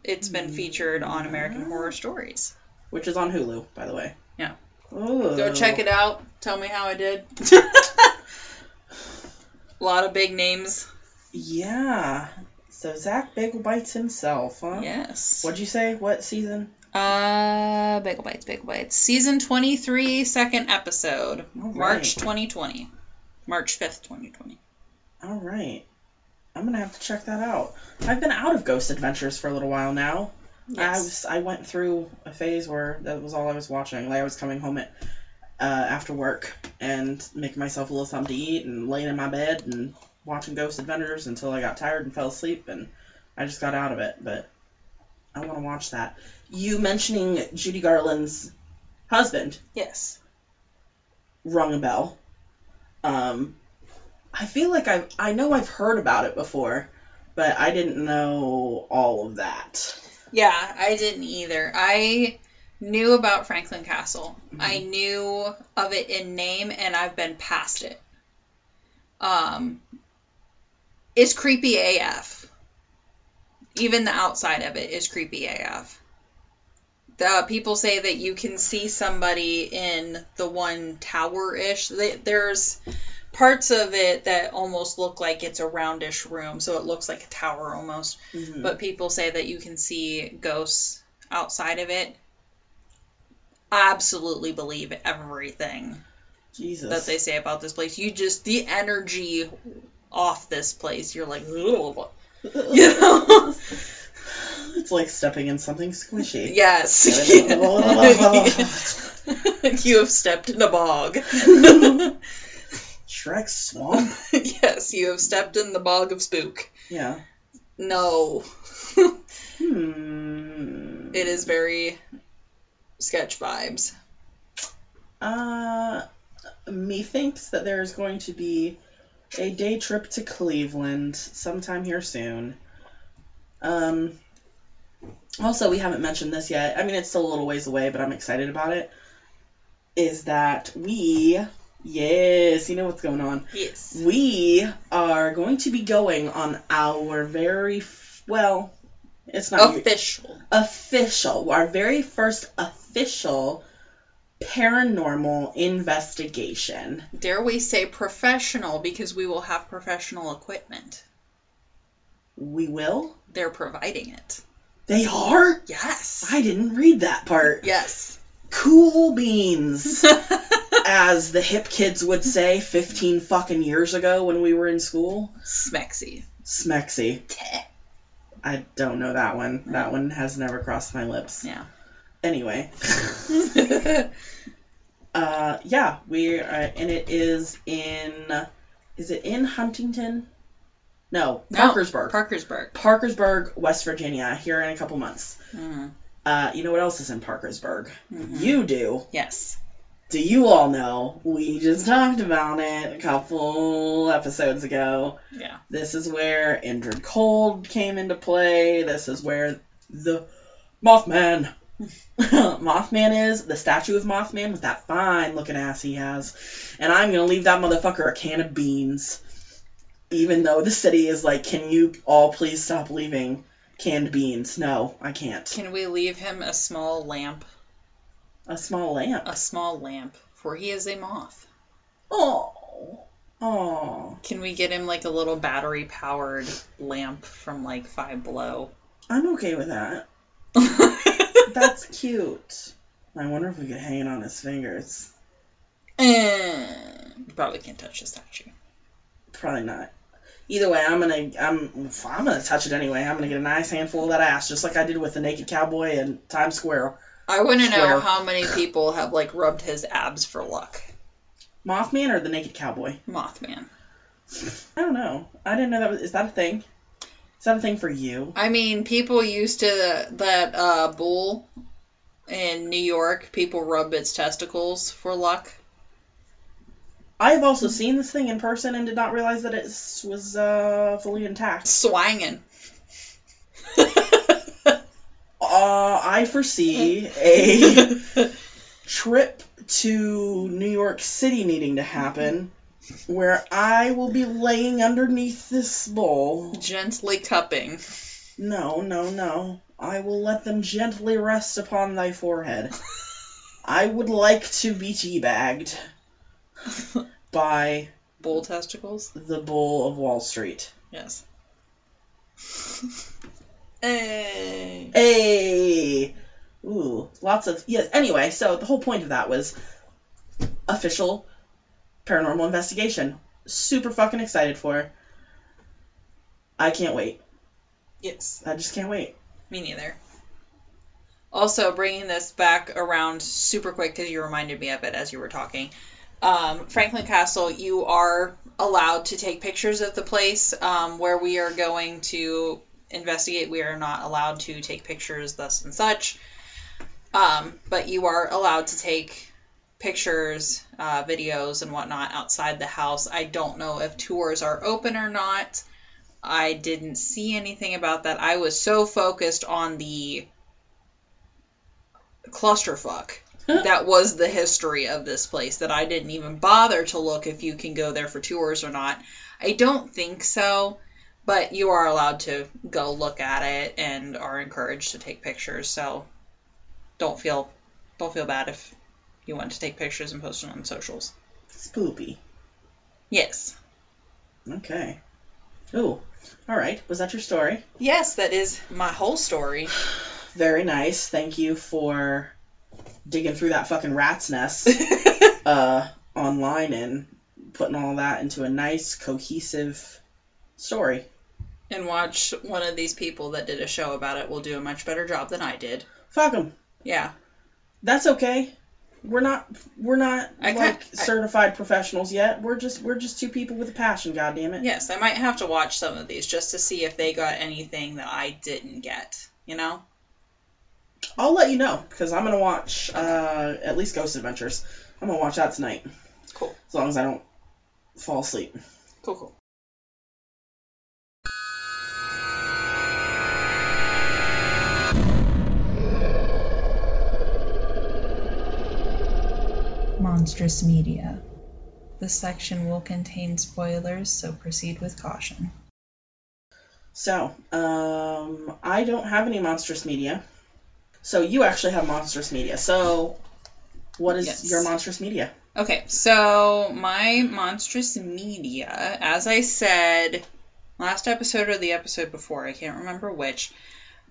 it's been featured on American Horror Stories. Which is on Hulu, by the way. Yeah. Ooh. Go check it out. Tell me how I did. A lot of big names. Yeah. So Zak Bagel Bites himself, huh? Yes. What'd you say? What season? Uh, Bagel Bites, Bagel Bites. Season 23, second episode. All March 2020. March 5th, 2020. All right. I'm gonna have to check that out. I've been out of Ghost Adventures for a little while now. Yes. I was I went through a phase where that was all I was watching. Like I was coming home at uh, after work and making myself a little something to eat and laying in my bed and watching Ghost Adventures until I got tired and fell asleep and I just got out of it. But I want to watch that. You mentioning Judy Garland's husband Yes. rung a bell. Um, I feel like I I know I've heard about it before, but I didn't know all of that. Yeah, I didn't either. I knew about Franklin Castle. I knew of it in name and I've been past it. Um it's creepy AF. Even the outside of it is creepy AF. The people say that you can see somebody in the one tower-ish. They- There's parts of it that almost look like it's a roundish room, so it looks like a tower almost Mhm. but people say that you can see ghosts outside of it. I absolutely believe everything Jesus. that they say about this place. You just the energy off this place. You're like, "Ugh." you know? It's like stepping in something squishy. yes. you have stepped in a bog. Shrek swamp. yes, you have stepped in the bog of spook. Yeah. No, Hmm. it is very sketch vibes. Uh, methinks that there is going to be a day trip to Cleveland sometime here soon. Um. Also, we haven't mentioned this yet. I mean, it's still a little ways away, but I'm excited about it. Is that we? Yes, you know what's going on. Yes. We are going to be going on our very f- well, It's not Official. official. Our very first official paranormal investigation. Dare we say professional because we will have professional equipment. We will. They're providing it. They are. Yes. I didn't read that part. yes. Cool beans, as the hip kids would say 15 fucking years ago when we were in school. Smexy. Smexy. I don't know that one. That one has never crossed my lips. Yeah. Anyway. uh, yeah, we are, and it is in. Is it in Huntington? No, Parkersburg. Parkersburg. Parkersburg, West Virginia. Here in a couple months. Mm. Uh, you know what else is in Parkersburg? Mhm. You do. Yes. Do you all know? We just talked about it a couple episodes ago. Yeah. This is where Indrid Cold came into play. This is where the Mothman. Mothman is the statue of Mothman with that fine looking ass he has. And I'm gonna leave that motherfucker a can of beans. Even though the city is like, can you all please stop leaving canned beans? No, I can't. Can we leave him a small lamp? A small lamp. A small lamp, for he is a moth. Oh. Oh. Can we get him like a little battery powered lamp from like Five Below? I'm okay with that. That's cute. I wonder if we could hang it on his fingers. Eh, probably can't touch the statue. Probably not. Either way, I'm gonna I'm I'm gonna touch it anyway. I'm gonna get a nice handful of that ass, just like I did with the naked cowboy in Times Square. I want to know how many people have like rubbed his abs for luck. Mothman or the naked cowboy? Mothman. I don't know. I didn't know that was. Is that a thing? Is that a thing for you? I mean, people used to that uh, bull in New York. People rub its testicles for luck. I have also seen this thing in person and did not realize that it was uh, fully intact. Swangin'. Uh, I foresee a trip to New York City needing to happen where I will be laying underneath this bowl. Gently cupping. No, no, no. I will let them gently rest upon thy forehead. I would like to be teabagged by Bull testicles? the bull of Wall Street. Yes. Hey. Hey! Ooh, lots of yes. Anyway, so the whole point of that was official paranormal investigation. Super fucking excited for. I can't wait. Yes. I just can't wait. Me neither. Also, bringing this back around super quick because you reminded me of it as you were talking. Um, Franklin Castle, you are allowed to take pictures of the place um, where we are going to investigate. We are not allowed to take pictures, thus and such. Um, but you are allowed to take pictures, uh, videos, and whatnot outside the house. I don't know if tours are open or not. I didn't see anything about that. I was so focused on the clusterfuck that was the history of this place that I didn't even bother to look if you can go there for tours or not. I don't think so, but you are allowed to go look at it and are encouraged to take pictures. So don't feel don't feel bad if you want to take pictures and post them on socials. Spoopy. Yes. Okay. Ooh. All right. Was that your story? Yes, that is my whole story. Very nice. Thank you for digging through that fucking rat's nest uh, online and putting all that into a nice, cohesive story. and watch one of these people that did a show about it will do a much better job than I did. Fuck 'em. Yeah. That's okay. We're not we're not I like can't- I- certified professionals yet. We're just we're just two people with a passion. God damn it. Yes, I might have to watch some of these just to see if they got anything that I didn't get. You know? I'll let you know because I'm gonna watch uh, at least Ghost Adventures. I'm gonna watch that tonight. Cool. As long as I don't fall asleep. Cool, cool. Monstrous Media. This section will contain spoilers, so proceed with caution. So, um, I don't have any monstrous media. So you actually have monstrous media. So, what is Yes. your monstrous media? Okay, so my monstrous media, as I said last episode or the episode before, I can't remember which,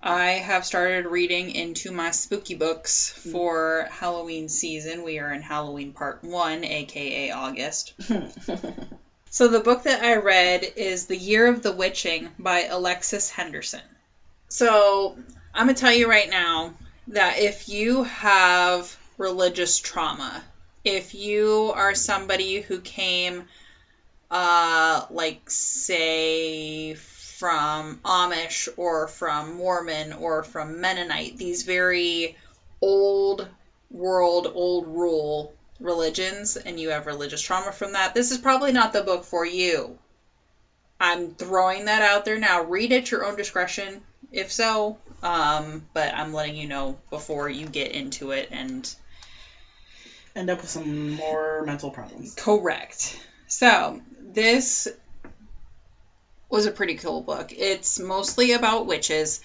I have started reading into my spooky books for Halloween season. We are in Halloween part one, aka August. So the book that I read is The Year of the Witching by Alexis Henderson. So I'm gonna tell you right now that if you have religious trauma, if you are somebody who came, uh, like say from Amish or from Mormon or from Mennonite, these very old world, old rule religions, and you have religious trauma from that, this is probably not the book for you. I'm throwing that out there now. Read at your own discretion, if so. Um, but I'm letting you know before you get into it and End up with some more mental problems. Correct. So, this was a pretty cool book. It's mostly about witches,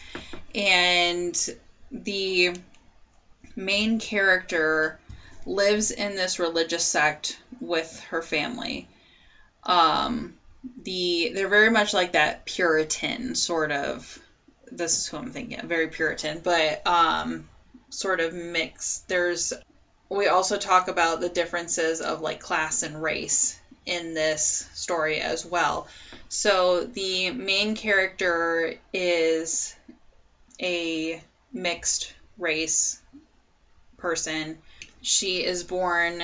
and the main character lives in this religious sect with her family. Um, the they're very much like that Puritan sort of. This is who I'm thinking, of, very Puritan, but um, sort of mixed. There's we also talk about the differences of like class and race in this story as well. So the main character is a mixed race person. She is born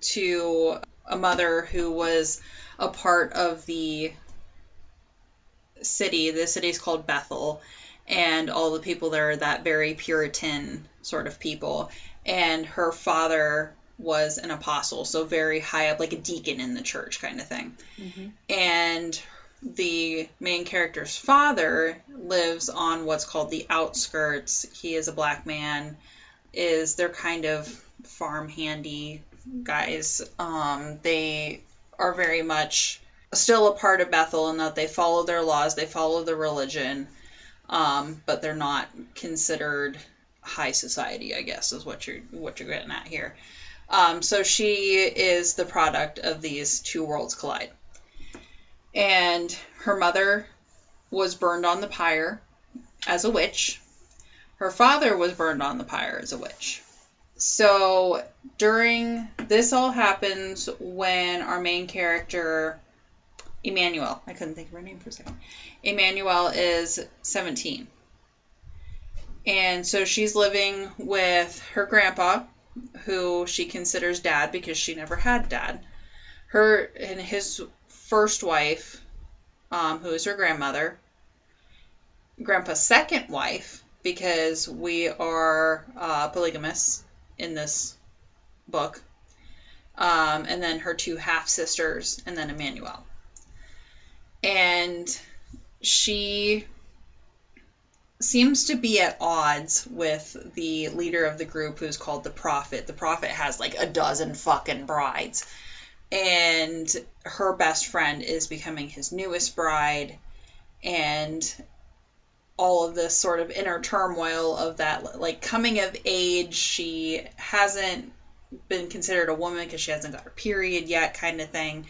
to a mother who was a part of the city. The city is called Bethel, and all the people there are that very Puritan sort of people and her father was an apostle, so very high up, like a deacon in the church kind of thing. And the main character's father lives on what's called the outskirts. He is a black man, is they're kind of farm handy guys. Um, they are very much still a part of Bethel in that they follow their laws, they follow the religion, um, but they're not considered high society, I guess, is what you're what you're getting at here. Um, so she is the product of these two worlds collide. And her mother was burned on the pyre as a witch. Her father was burned on the pyre as a witch. So during this all happens when our main character Immanuelle, I couldn't think of her name for a second. Immanuelle is 17. And so she's living with her grandpa, who she considers dad because she never had dad. Her and his first wife, um, who is her grandmother. Grandpa's second wife, because we are uh, polygamous in this book. Um, and then her two half sisters, and then Immanuelle. And she seems to be at odds with the leader of the group who's called the prophet. The prophet has like a dozen fucking brides. And her best friend is becoming his newest bride. And all of this sort of inner turmoil of that, like coming of age, she hasn't been considered a woman because she hasn't got her period yet, kind of thing.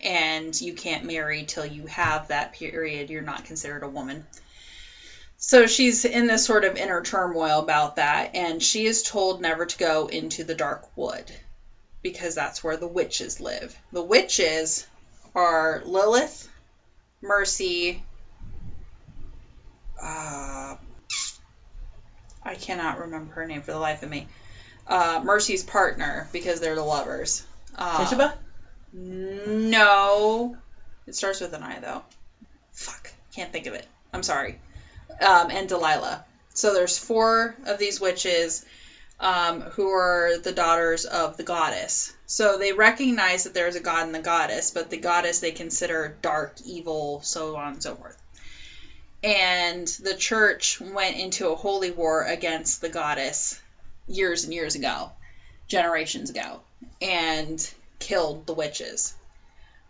And you can't marry till you have that period. You're not considered a woman. So she's in this sort of inner turmoil about that, and she is told never to go into the dark wood because that's where the witches live. The witches are Lilith, Mercy, uh, I cannot remember her name for the life of me. Uh, Mercy's partner because they're the lovers. Uh, Tituba? no. It starts with an I, though. Fuck. Can't think of it. I'm sorry. Um, and Delilah. So there's four of these witches um, who are the daughters of the goddess. So they recognize that there's a god and the goddess, but the goddess they consider dark, evil, so on and so forth. And the church went into a holy war against the goddess years and years ago, generations ago, and killed the witches.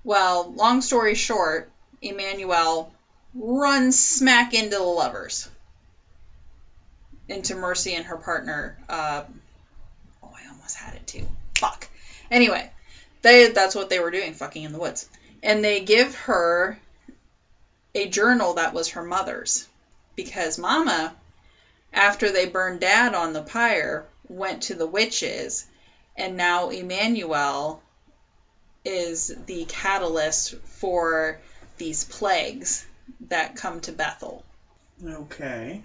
Well, long story short, Immanuelle runs smack into the lovers. Into Mercy and her partner. Uh, oh, I almost had it too. Fuck. Anyway, they that's what they were doing, fucking in the woods. And they give her a journal that was her mother's. Because Mama, after they burned Dad on the pyre, went to the witches, and now Immanuelle is the catalyst for these plagues that come to Bethel. Okay.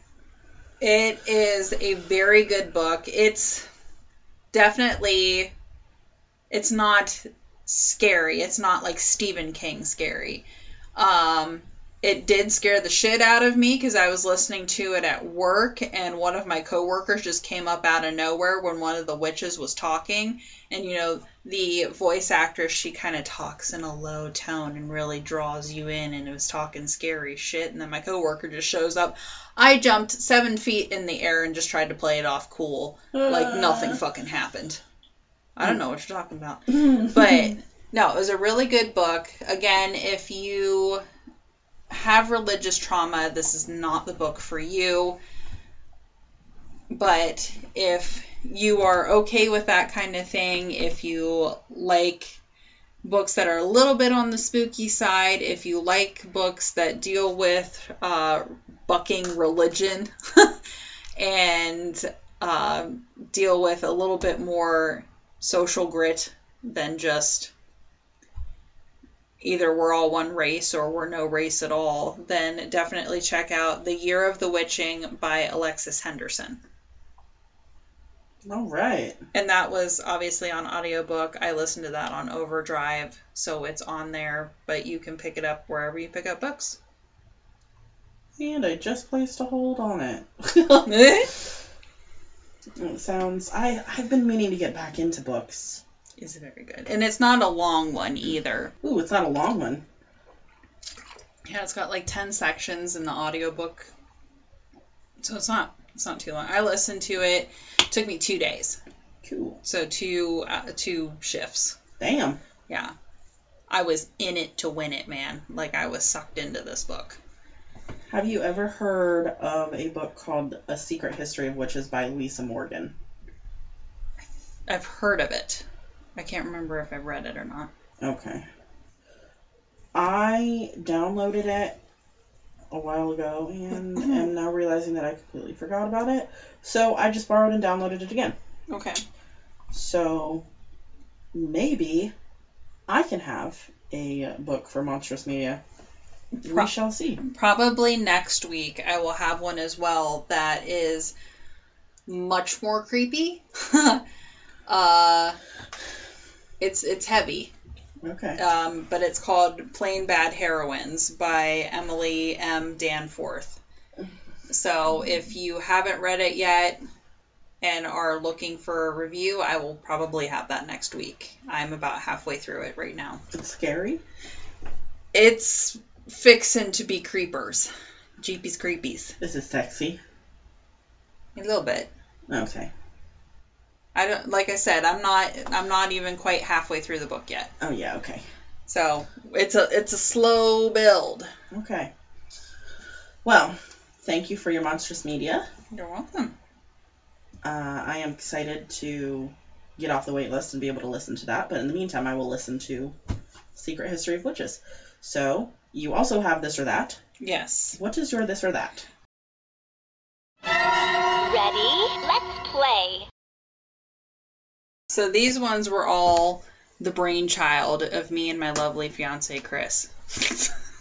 It is a very good book. It's definitely it's not scary. It's not like Stephen King scary. Um it did scare the shit out of me because I was listening to it at work, and one of my coworkers just came up out of nowhere when one of the witches was talking. And you know, the voice actress, she kind of talks in a low tone and really draws you in, and it was talking scary shit. And then my coworker just shows up. I jumped seven feet in the air and just tried to play it off cool, like uh. nothing fucking happened. I don't know what you're talking about. But no, it was a really good book. Again, if you have religious trauma, this is not the book for you. But if you are okay with that kind of thing, if you like books that are a little bit on the spooky side, if you like books that deal with uh, bucking religion and uh, deal with a little bit more social grit than just either we're all one race or we're no race at all, then definitely check out The Year of the Witching by Alexis Henderson. All right. And that was obviously on audiobook. I listened to that on Overdrive, so it's on there, but you can pick it up wherever you pick up books. And I just placed a hold on it. it sounds. I I've been meaning to get back into books. Is very good. And it's not a long one either. Ooh, it's not a long one. Yeah, it's got like 10 sections in the audiobook. So it's not it's not too long. I listened to it. it took me 2 days. Cool. So two uh, two shifts. Damn. Yeah. I was in it to win it, man. Like I was sucked into this book. Have you ever heard of a book called A Secret History of Witches by Lisa Morgan? I've heard of it. I can't remember if I've read it or not. Okay. I downloaded it a while ago and am now realizing that I completely forgot about it. So I just borrowed and downloaded it again. Okay. So maybe I can have a book for Monstrous Media. Pro- we shall see. Probably next week I will have one as well that is much more creepy. uh it's it's heavy. Okay. Um, but it's called Plain Bad Heroines by Emily M. Danforth. So if you haven't read it yet and are looking for a review, I will probably have that next week. I'm about halfway through it right now. It's scary. It's fixin' to be creepers. Jeepies creepies. This is sexy. A little bit. Okay. I don't like I said, I'm not I'm not even quite halfway through the book yet. Oh yeah, okay. So it's a it's a slow build. Okay. Well, thank you for your monstrous media. You're welcome. Uh, I am excited to get off the wait list and be able to listen to that. But in the meantime, I will listen to Secret History of Witches. So you also have this or that. Yes. What is your this or that? Ready? Let's play. So these ones were all the brainchild of me and my lovely fiance Chris.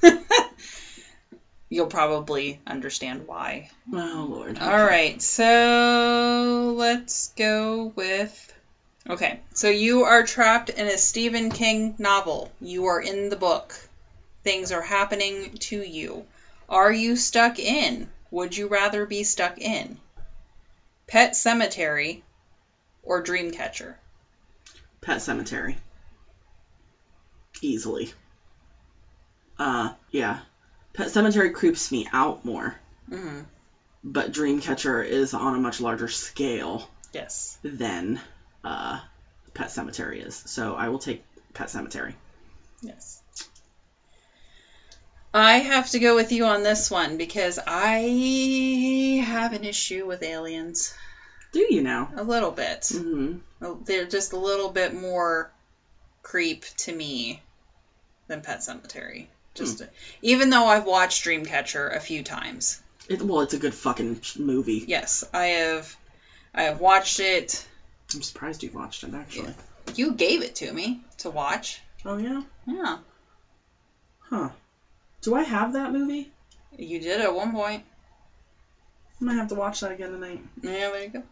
You'll probably understand why. Oh Lord. All right, so let's go with. Okay, so you are trapped in a Stephen King novel. You are in the book. Things are happening to you. Are you stuck in? Would you rather be stuck in? Pet Sematary or Dreamcatcher? Pet Sematary. Easily. Uh, yeah. Pet Sematary creeps me out more, hmm but Dreamcatcher is on a much larger scale Yes. than uh, Pet Sematary is. So I will take Pet Sematary. Yes. I have to go with you on this one because I have an issue with aliens. Do you now? A little bit. Mm-hmm. They're just a little bit more creep to me than Pet Sematary. Just even though I've watched Dreamcatcher a few times. It, well, it's a good fucking movie. Yes, I have I have watched it. I'm surprised you've watched it actually. You gave it to me to watch. Oh yeah? Yeah. Huh. Do I have that movie? You did at one point. I'm gonna have to watch that again tonight. Yeah, there you go.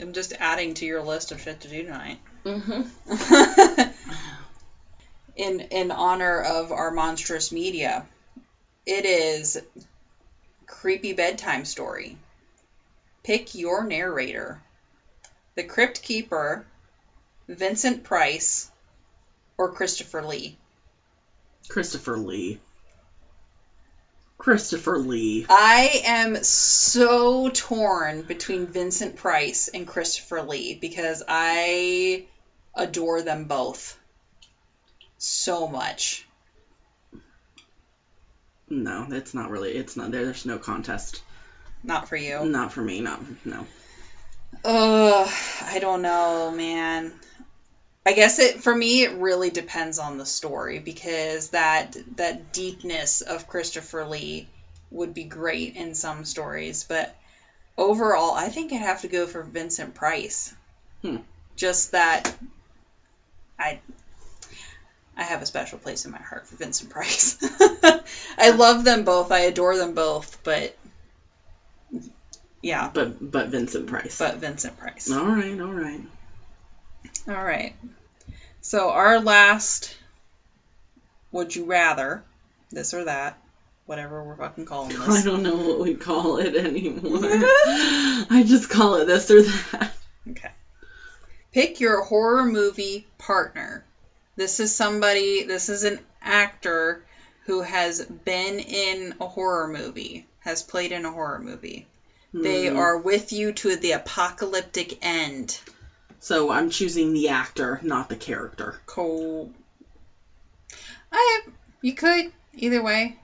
I'm just adding to your list of shit to do tonight. Mm-hmm. in in honor of our monstrous media, it is creepy bedtime story. Pick your narrator. The Crypt Keeper, Vincent Price, or Christopher Lee. Christopher Lee. Christopher Lee. I am so torn between Vincent Price and Christopher Lee because I adore them both so much. No, it's not really. It's not. There's no contest. Not for you. Not for me. Not no. Ugh, I don't know, man. I guess it for me it really depends on the story because that that deepness of Christopher Lee would be great in some stories, but overall I think I'd have to go for Vincent Price. Hmm. Just that I I have a special place in my heart for Vincent Price. I love them both. I adore them both, but yeah, But but Vincent Price. but Vincent Price. all right, all right. All right. So our last would you rather this or that, whatever we're fucking calling this. I don't know what we call it anymore. I just call it this or that. Okay. Pick your horror movie partner. This is somebody, this is an actor who has been in a horror movie, has played in a horror movie. They Hmm. are with you to the apocalyptic end. So I'm choosing the actor, not the character. Co. I you could either way.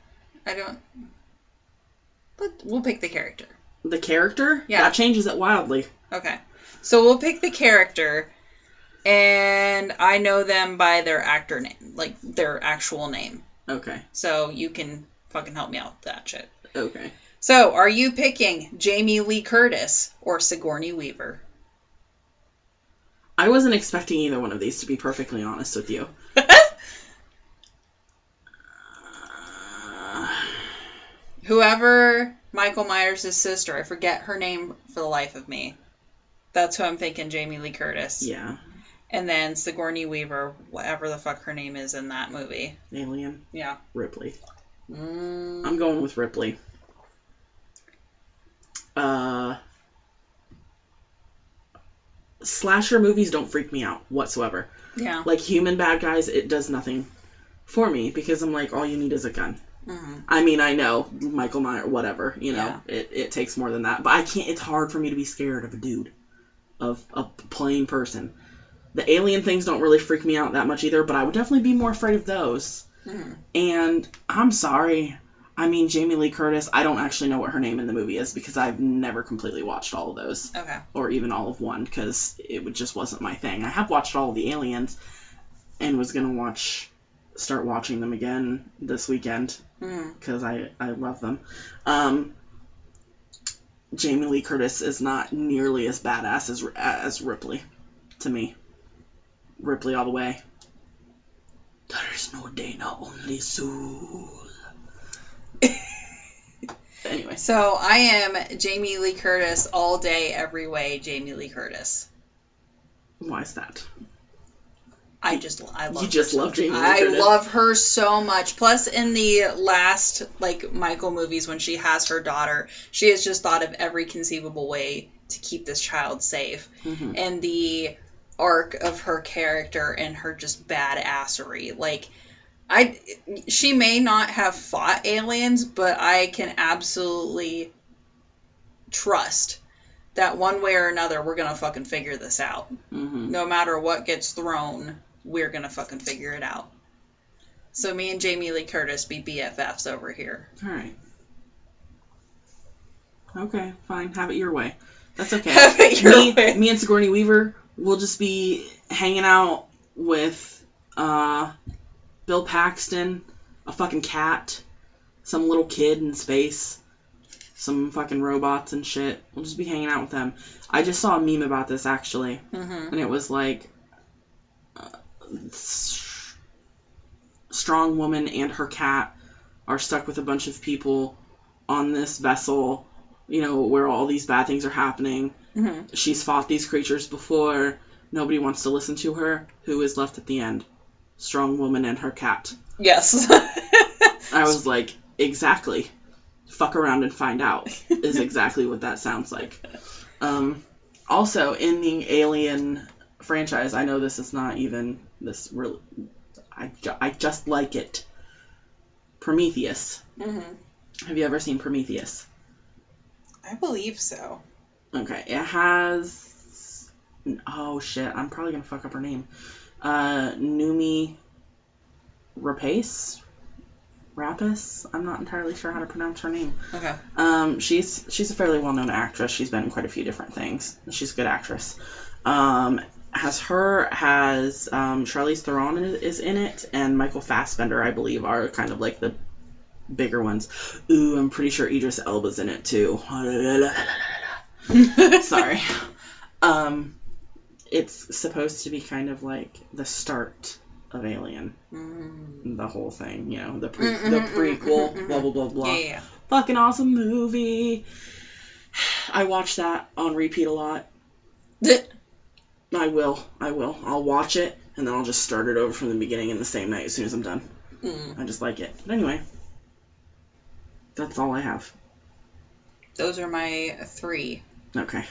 I don't. But we'll pick the character. The character? Yeah. That changes it wildly. Okay. So we'll pick the character, and I know them by their actor name, like their actual name. Okay. So you can fucking help me out with that shit. Okay. So are you picking Jamie Lee Curtis or Sigourney Weaver? I wasn't expecting either one of these to be perfectly honest with you. Uh, Whoever Michael Myers' sister, I forget her name for the life of me. That's who I'm thinking, Jamie Lee Curtis. yeah. And then Sigourney Weaver, whatever the fuck her name is in that movie. Alien. Yeah. Ripley. Mm, I'm going with Ripley. Uh, slasher movies don't freak me out whatsoever. yeah. Like human bad guys, it does nothing for me because I'm like, all you need is a gun. hmm I mean, I know Michael Myers, whatever, you know, Yeah. it, it takes more than that, but I can't. It's hard for me to be scared of a dude, of a plain person. The alien things don't really freak me out that much either, but I would definitely be more afraid of those. hmm And I'm sorry. I mean, Jamie Lee Curtis, I don't actually know what her name in the movie is because I've never completely watched all of those, Okay. or even all of one, because it just wasn't my thing. I have watched all of the aliens and was going to watch, start watching them again this weekend Mm. because I, I love them. Um, Jamie Lee Curtis is not nearly as badass as, as Ripley to me. Ripley all the way. There is no Dana, only Zuul. anyway, So I am Jamie Lee Curtis all day, every way. Jamie Lee Curtis. why is that? I just I love You just her so- love Jamie Lee I love her so much. Plus, in the last like Michael movies, when she has her daughter, she has just thought of every conceivable way to keep this child safe. Mhm. And the arc of her character and her just badassery, like. I she may not have fought aliens, but I can absolutely trust that one way or another we're gonna fucking figure this out hmm no matter what gets thrown, we're gonna fucking figure it out. So me and Jamie Lee Curtis be BFFs over here. All right. Okay, fine. Have it your way. That's okay. Have it your me, way. me and Sigourney Weaver will just be hanging out with uh, Bill Paxton, a fucking cat, some little kid in space, some fucking robots and shit. We'll just be hanging out with them. I just saw a meme about this actually, Mm-hmm. and it was like uh, s- strong woman and her cat are stuck with a bunch of people on this vessel you know where all these bad things are happening Mm-hmm. she's fought these creatures before nobody wants to listen to her who is left at the end strong woman and her cat Yes. i was like exactly fuck around and find out is exactly what that sounds like um, also in the alien franchise i know this is not even this real I, ju- I just like it prometheus hmm have you ever seen prometheus I believe so. Okay, it has. Oh shit, I'm probably gonna fuck up her name. Uh, Noomi Rapace? Rapis? I'm not entirely sure how to pronounce her name. Okay. Um, she's she's a fairly well known actress. She's been in quite a few different things. She's a good actress. Um, has her has um, Charlize Theron is in it, and Michael Fassbender, I believe, are kind of like the bigger ones. Ooh, I'm pretty sure Idris Elba's in it too. Sorry. Um, it's supposed to be kind of like the start of Alien, Mm. the whole thing. You know, the pre mm-hmm, mhm, prequel, mhm, blah blah blah blah. Yeah, yeah. Fucking awesome movie. I watch that on repeat a lot. I will. I will. I'll watch it and then I'll just start it over from the beginning in the same night as soon as I'm done. Mm. I just like it. But anyway, that's all I have. Those are my three. Okay.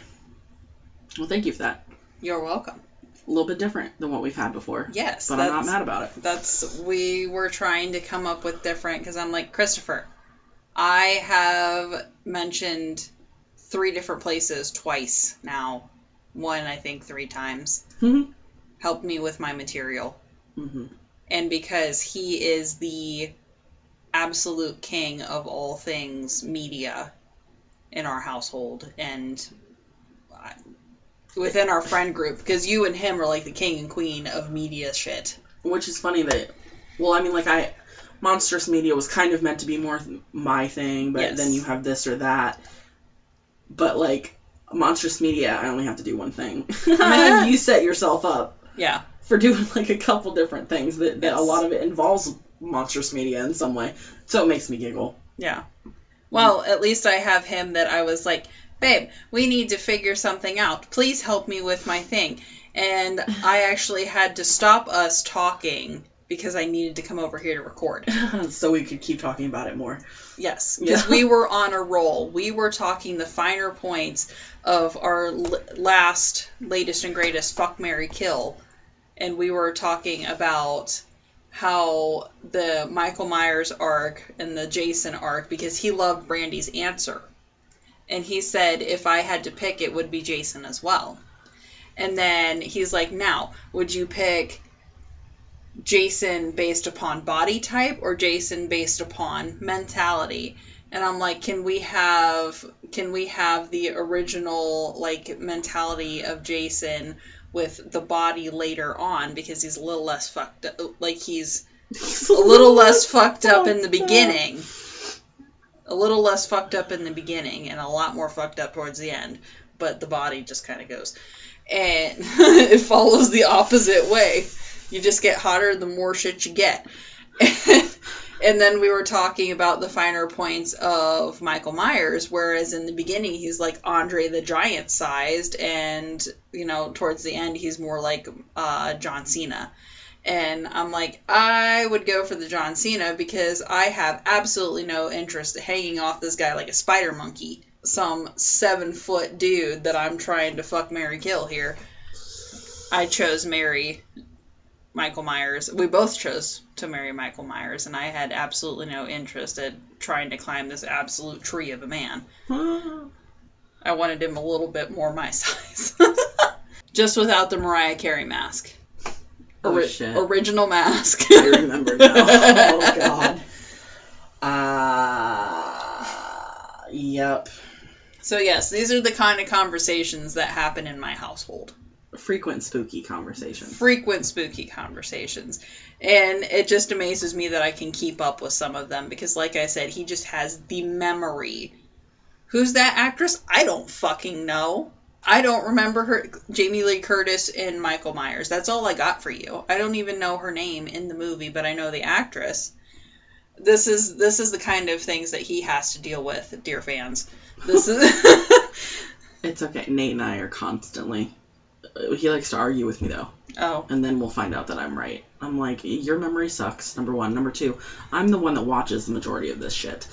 Well, thank you for that. You're welcome. A little bit different than what we've had before. Yes, But I'm not mad about it. That's we were trying to come up with different because I'm like Christopher. I have mentioned three different places twice now. One I think three times. Mhm. Helped me with my material, hmm and because he is the absolute king of all things media in our household and within our friend group, because you and him are like the king and queen of media shit. Which is funny that, well, I mean, like I, monstrous media was kind of meant to be more my thing, but Yes. then you have this or that. But like monstrous media, I only have to do one thing. you set yourself up Yeah. for doing like a couple different things that, that a lot of it involves monstrous media in some way. So it makes me giggle. Yeah. Well, at least I have him that I was like, babe, we need to figure something out. Please help me with my thing. And I actually had to stop us talking because I needed to come over here to record. so we could keep talking about it more. Yes, because Yeah. we were on a roll. We were talking the finer points of our l- last, latest, and greatest fuck, marry kill. And we were talking about how the Michael Myers arc and the Jason arc, because he loved Brandy's answer. And he said if I had to pick, it would be Jason as well. And then he's like, now, would you pick Jason based upon body type or Jason based upon mentality? And I'm like, can we have can we have the original like mentality of Jason with the body later on because he's a little less fucked up like he's a little less fucked up in the beginning. A little less fucked up in the beginning and a lot more fucked up towards the end, but the body just kind of goes. And it follows the opposite way. You just get hotter the more shit you get. and then we were talking about the finer points of Michael Myers, whereas in the beginning he's like Andre the Giant sized, and you know towards the end he's more like uh, John Cena. And I'm like, I would go for the John Cena because I have absolutely no interest in hanging off this guy like a spider monkey, some seven foot dude that I'm trying to fuck marry kill here. I chose marry Michael Myers. We both chose to marry Michael Myers, and I had absolutely no interest in trying to climb this absolute tree of a man. I wanted him a little bit more my size. Just without the Mariah Carey mask. Oh, Ori- shit. Original mask. I remember now. oh god. Uh, yep. So yes, these are the kind of conversations that happen in my household. Frequent spooky conversations. Frequent spooky conversations. And it just amazes me that I can keep up with some of them because like I said, he just has the memory. Who's that actress? I don't fucking know. I don't remember her Jamie Lee Curtis and Michael Myers. That's all I got for you. I don't even know her name in the movie, but I know the actress. This is this is the kind of things that he has to deal with, dear fans. This is It's okay. Nate and I are constantly. uh, He likes to argue with me though, Oh, and then we'll find out that I'm right. I'm like, your memory sucks. Number one. Number two, I'm the one that watches the majority of this shit.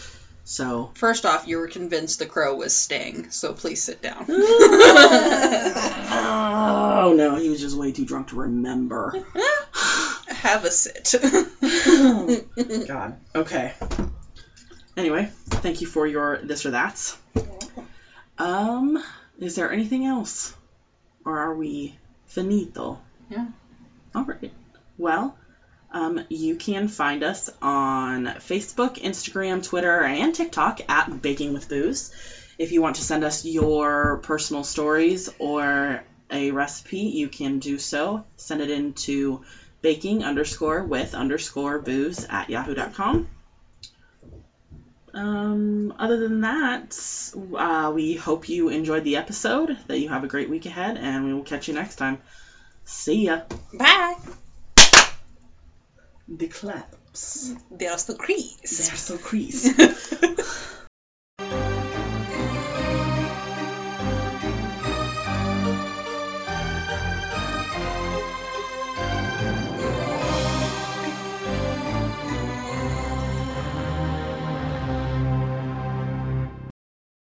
So. first off, you were convinced the crow was Sting, so please sit down. oh no, he was just way too drunk to remember. Have a sit. God. Okay. Anyway, thank you for your this or that. Um, is there anything else? Or are we finito? Yeah. All right. Well, um, you can find us on Facebook, Instagram, Twitter, and TikTok at Baking with Booze. If you want to send us your personal stories or a recipe, you can do so. Send it in to baking underscore with underscore booze at yahoo.com. Um, other than that, uh, we hope you enjoyed the episode, that you have a great week ahead, and we will catch you next time. See ya. Bye. The claps. There's the crease. They're so creased.